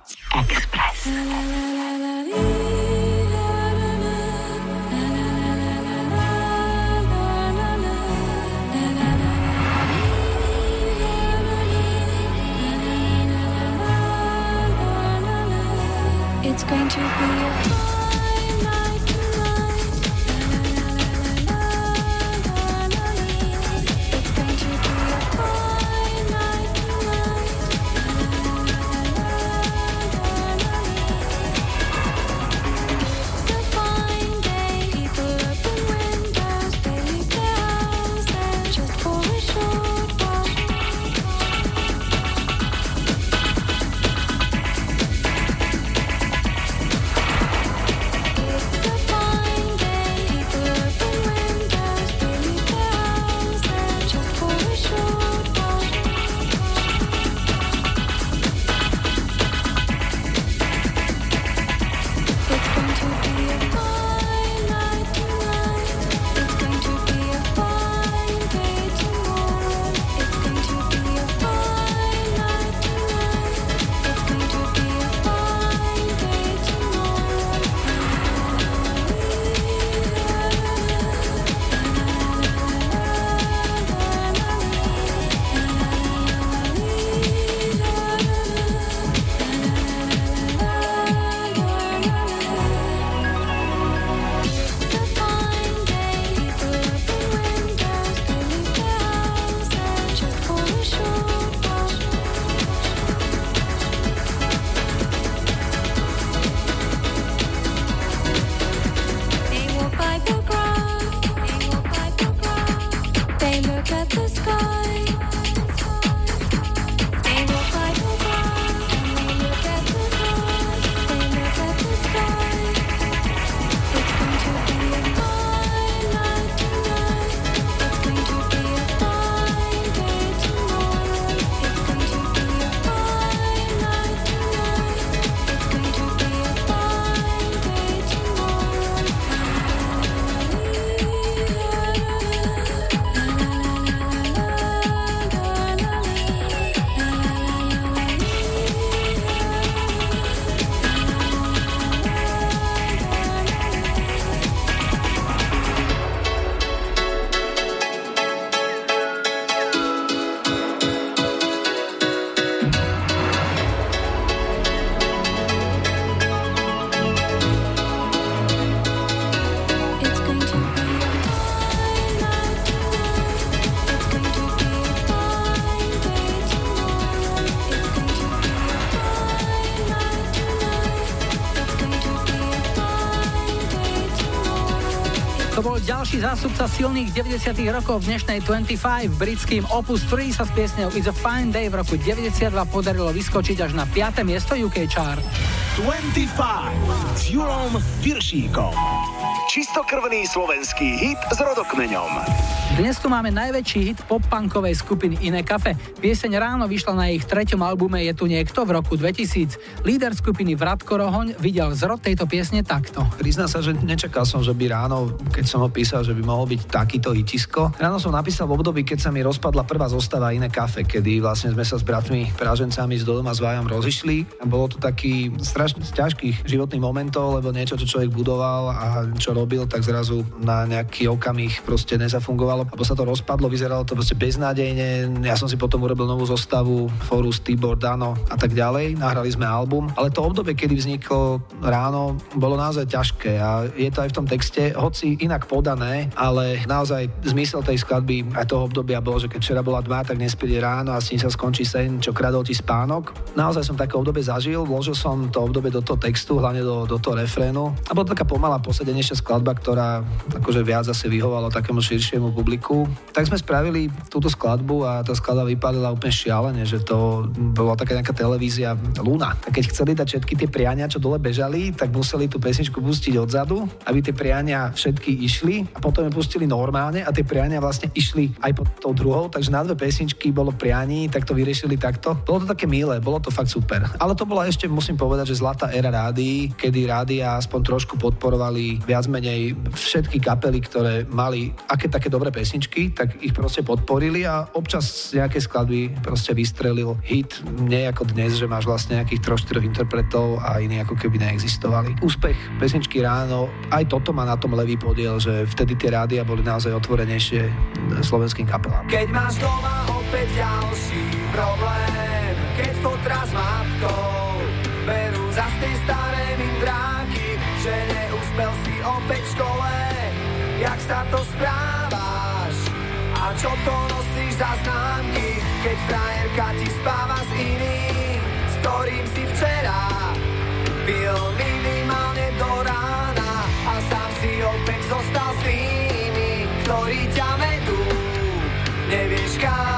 ďalší zástupca silných 90 rokov v dnešnej 25. Britským Opus 3 sa s piesňou It's a Fine Day v roku 92 podarilo vyskočiť až na 5. miesto UK chart. 25 s Julom Viršíkom. Čistokrvný slovenský hit s rodokmeňom. Dnes tu máme najväčší hit pop-punkovej skupiny Iné kafe. Pieseň ráno vyšla na ich treťom albume Je tu niekto v roku 2000. Líder skupiny Vratko Rohoň videl zrod tejto piesne takto. Priznám sa, že nečakal som, že by ráno, keď som ho písal, že by mohol byť takýto hitisko. Ráno som napísal v období, keď sa mi rozpadla prvá zostava Iné kafe, kedy vlastne sme sa s bratmi Pražencami z Dodoma s Vajom rozišli a bolo to taký strašne ťažkých životných momentov, lebo niečo, čo človek budoval a čo robil, tak zrazu na nejaký okamih proste nezafungovalo, alebo sa to rozpadlo, vyzeralo to proste beznádejne. Ja som si potom urobil novú zostavu, Forus, Tibor, Dano a tak ďalej. Nahrali sme album, ale to obdobie, kedy vzniklo ráno, bolo naozaj ťažké a je to aj v tom texte, hoci inak podané, ale naozaj zmysel tej skladby aj toho obdobia bolo, že keď včera bola tma, tak príde ráno a s ním sa skončí sen, čo kradol ti spánok. Naozaj som také obdobie zažil, vložil som to obdobie do toho textu, hlavne do, do toho refrénu. A bola taká pomalá posedenejšia skladba, ktorá akože viac zase vyhovalo takému širšiemu publiku. Tak sme spravili túto skladbu a tá skladba vypadala úplne šialene, že to bola taká nejaká televízia Luna. A keď chceli dať všetky tie priania, čo dole bežali, tak museli tú pesničku pustiť odzadu, aby tie priania všetky išli a potom ju pustili normálne a tie priania vlastne išli aj pod tou druhou, takže na dve pesničky bolo prianí, tak to vyriešili takto. Bolo to také milé, bolo to fakt super. Ale to bola ešte, musím povedať, že zlatá éra rádií, kedy rádia aspoň trošku podporovali viac menej všetky kapely, ktoré mali aké také dobré pesničky, tak ich proste podporili a občas z nejakej skladby proste vystrelil hit, nie ako dnes, že máš vlastne nejakých troch, štyroch interpretov a iní ako keby neexistovali. Úspech pesničky ráno, aj toto má na tom levý podiel, že vtedy tie rádia boli naozaj otvorenejšie slovenským kapelám. Keď máš doma opäť ďalší problém, keď fotra s matkou berú za tej staré mindráky, že neúspel si opäť v škole, jak sa to správaš a čo to nosíš za známky, keď frajerka ti spáva s iným, s ktorým si včera pil minimálne do rána a sám si opäť zostal s tými, ktorí ťa vedú. Nevieš kam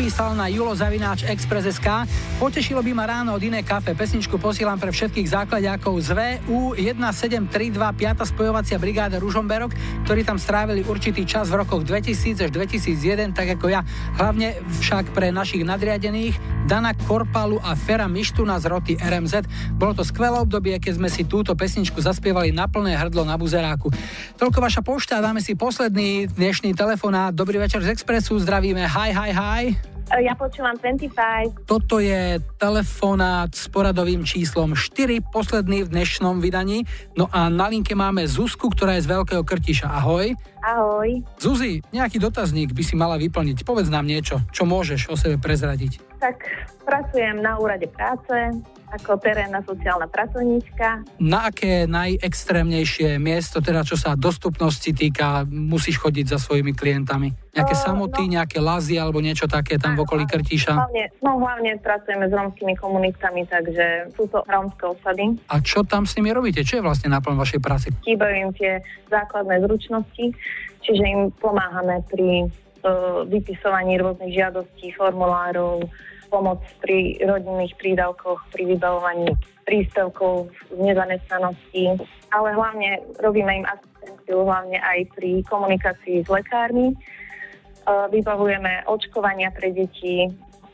napísal na julozavináč.express.sk Potešilo by ma ráno od iné kafe. Pesničku posielam pre všetkých základňákov z VU 1732 5. spojovacia brigáda Ružomberok, ktorí tam strávili určitý čas v rokoch 2000 až 2001, tak ako ja. Hlavne však pre našich nadriadených Dana Korpalu a Fera Mištuna z roty RMZ. Bolo to skvelé obdobie, keď sme si túto pesničku zaspievali na plné hrdlo na buzeráku. Toľko vaša pošta, dáme si posledný dnešný telefonát. Dobrý večer z Expressu, zdravíme. Hi, hi, hi. Ja počúvam 25. Toto je telefonát s poradovým číslom 4, posledný v dnešnom vydaní. No a na linke máme Zuzku, ktorá je z Veľkého Krtiša. Ahoj. Ahoj. Zuzi, nejaký dotazník by si mala vyplniť. Povedz nám niečo, čo môžeš o sebe prezradiť. Tak pracujem na úrade práce ako terénna sociálna pracovníčka. Na aké najextrémnejšie miesto, teda čo sa dostupnosti týka, musíš chodiť za svojimi klientami? Nejaké O, samoty, nejaké lazy alebo niečo také tam v okolí Krtíša? Hlavne, no hlavne pracujeme s romskými komunitami, takže sú to rómske osady. A čo tam s nimi robíte? Čo je vlastne náplň vašej práce? Chýbajú im tie základné zručnosti, čiže im pomáhame pri uh, vypisovaní rôznych žiadostí, formulárov, pomoc pri rodinných prídavkoch, pri vybavovaní príspevkov z nezamestnanosti, ale hlavne robíme im asistenciu hlavne aj pri komunikácii s lekármi. Uh, Vybavujeme očkovania pre deti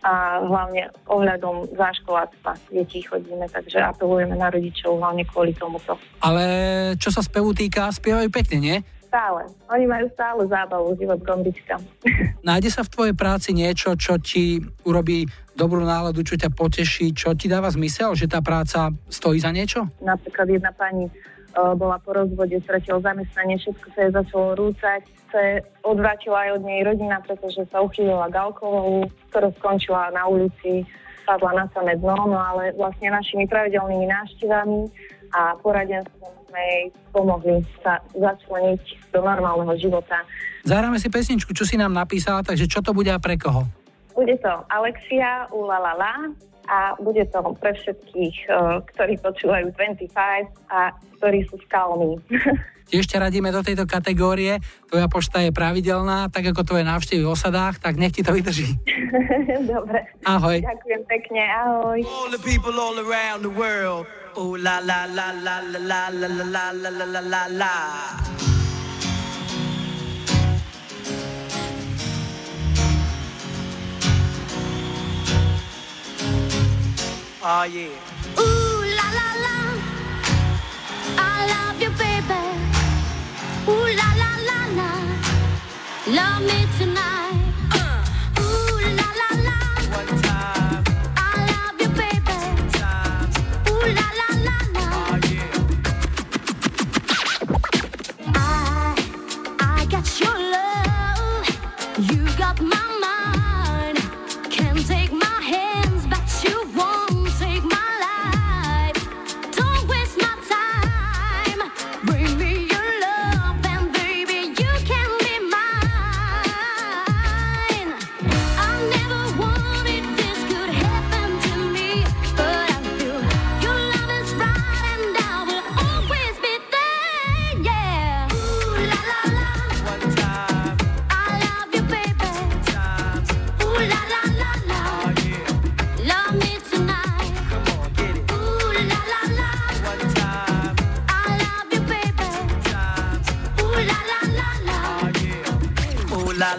a hlavne ohľadom záškoláctva detí chodíme, takže apelujeme na rodičov hlavne kvôli tomuto. Ale čo sa spevu týka, spievajú pekne, nie? Stále. Oni majú stále zábavu, život gombička. Nájde sa v tvojej práci niečo, čo ti urobí dobrú náladu, čo ťa poteší, čo ti dáva zmysel, že tá práca stojí za niečo? Napríklad jedna pani uh, bola po rozvode, stratila zamestnanie, všetko sa jej začalo rúcať, sa odvrátila aj od nej rodina, pretože sa uchýlila k alkoholu, ktorá skončila na ulici, padla na samé dno, no ale vlastne našimi pravidelnými návštevami a poradenstvom sme jej pomohli sa začleniť do normálneho života. Zahráme si pesničku, čo si nám napísala, takže čo to bude a pre koho? Bude to Alexia Ulalala a bude to pre všetkých, eh, ktorí počúvajú 25 a ktorí sú skalní. Tiež ťa radíme do tejto kategórie, tvoja pošta je pravidelná, tak ako tvoje návštevy v osadách, tak nech ti to vydrží. Dobre. Ahoj. Ďakujem pekne, ahoj. All the people all around the world. Oh la la la la la la la la la la la la la. Oh yeah. Ooh la la la, I love you, baby. Ooh la la la la, love me tonight.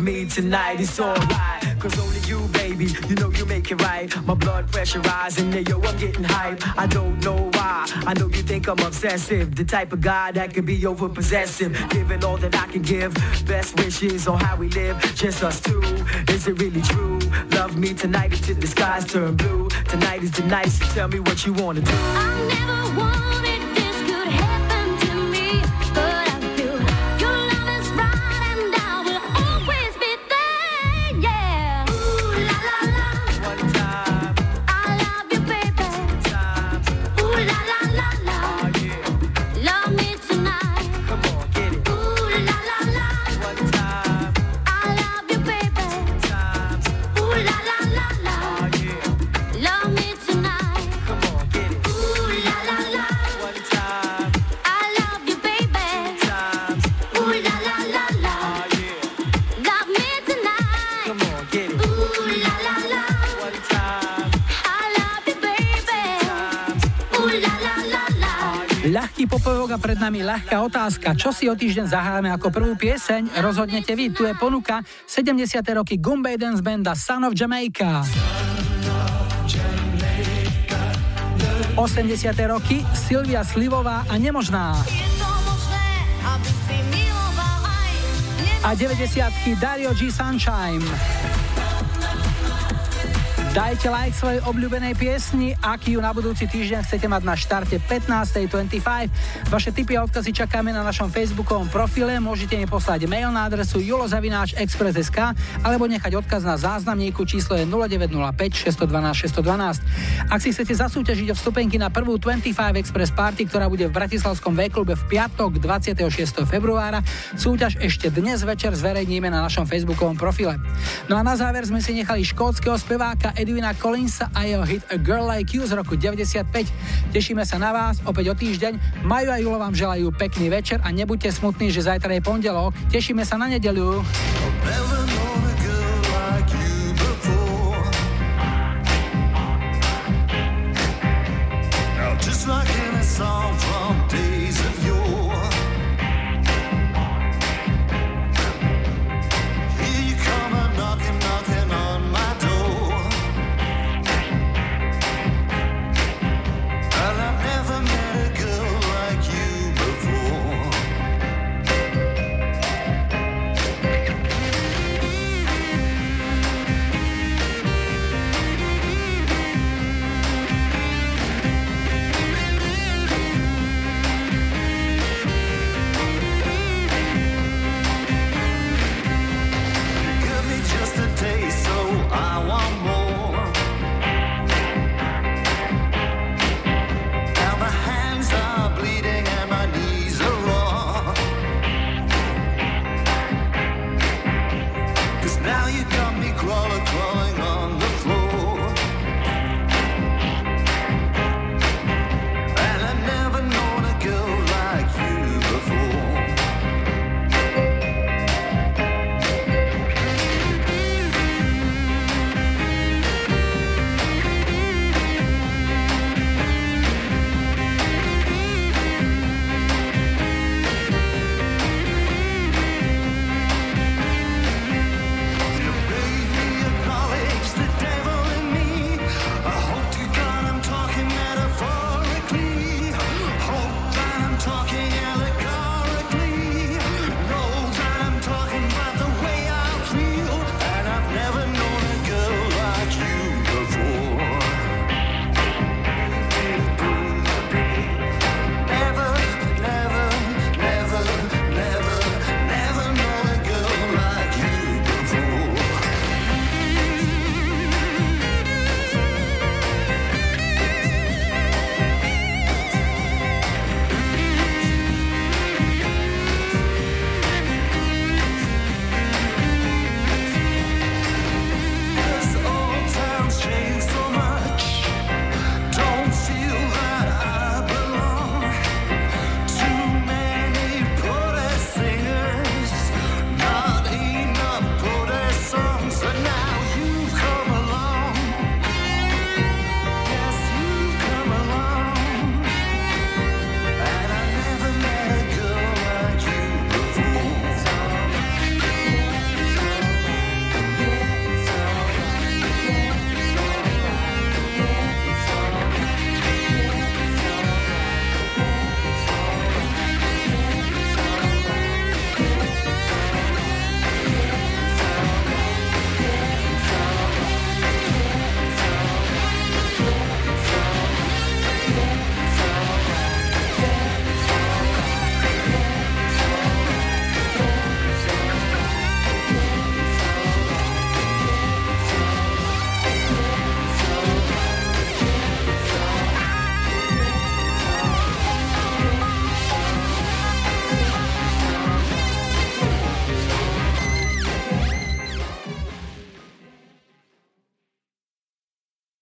love me tonight. It's alright. Cause only you, baby, you know you make it right. My blood pressure rising, yeah, yo, I'm getting hype. I don't know why. I know you think I'm obsessive. The type of guy that can be over possessive. Giving all that I can give. Best wishes on how we live. Just us two. Is it really true? Love me tonight until the skies turn blue. Tonight is the night, so tell me what you wanna do. wanted this could nami ľahká otázka. Čo si o týždeň zahráme ako prvú pieseň? Rozhodnete vy, tu je ponuka 70. roky Gumbay Dance Banda Son of Jamaica. 80. roky Silvia Slivová a Nemožná. A 90. Dario G. Sunshine. Dajte like svojej obľúbenej piesni, ak ju na budúci týždeň chcete mať na štarte 15.25. Vaše tipy a odkazy čakáme na našom facebookovom profile. Môžete mi poslať mail na adresu julozavináč.express.sk alebo nechať odkaz na záznamníku číslo je 0905 612 612. Ak si chcete zasúťažiť o vstupenky na prvú 25 Express Party, ktorá bude v Bratislavskom V-klube v piatok 26. februára, súťaž ešte dnes večer zverejníme na našom facebookovom profile. No a na záver sme si nechali škótskeho speváka Edwina Collinsa a jeho hit A Girl Like You z roku 95. Tešíme sa na vás opäť o týždeň. Maju a Julo vám želajú pekný večer a nebuďte smutní, že zajtra je pondelok. Tešíme sa na nedeľu. Song from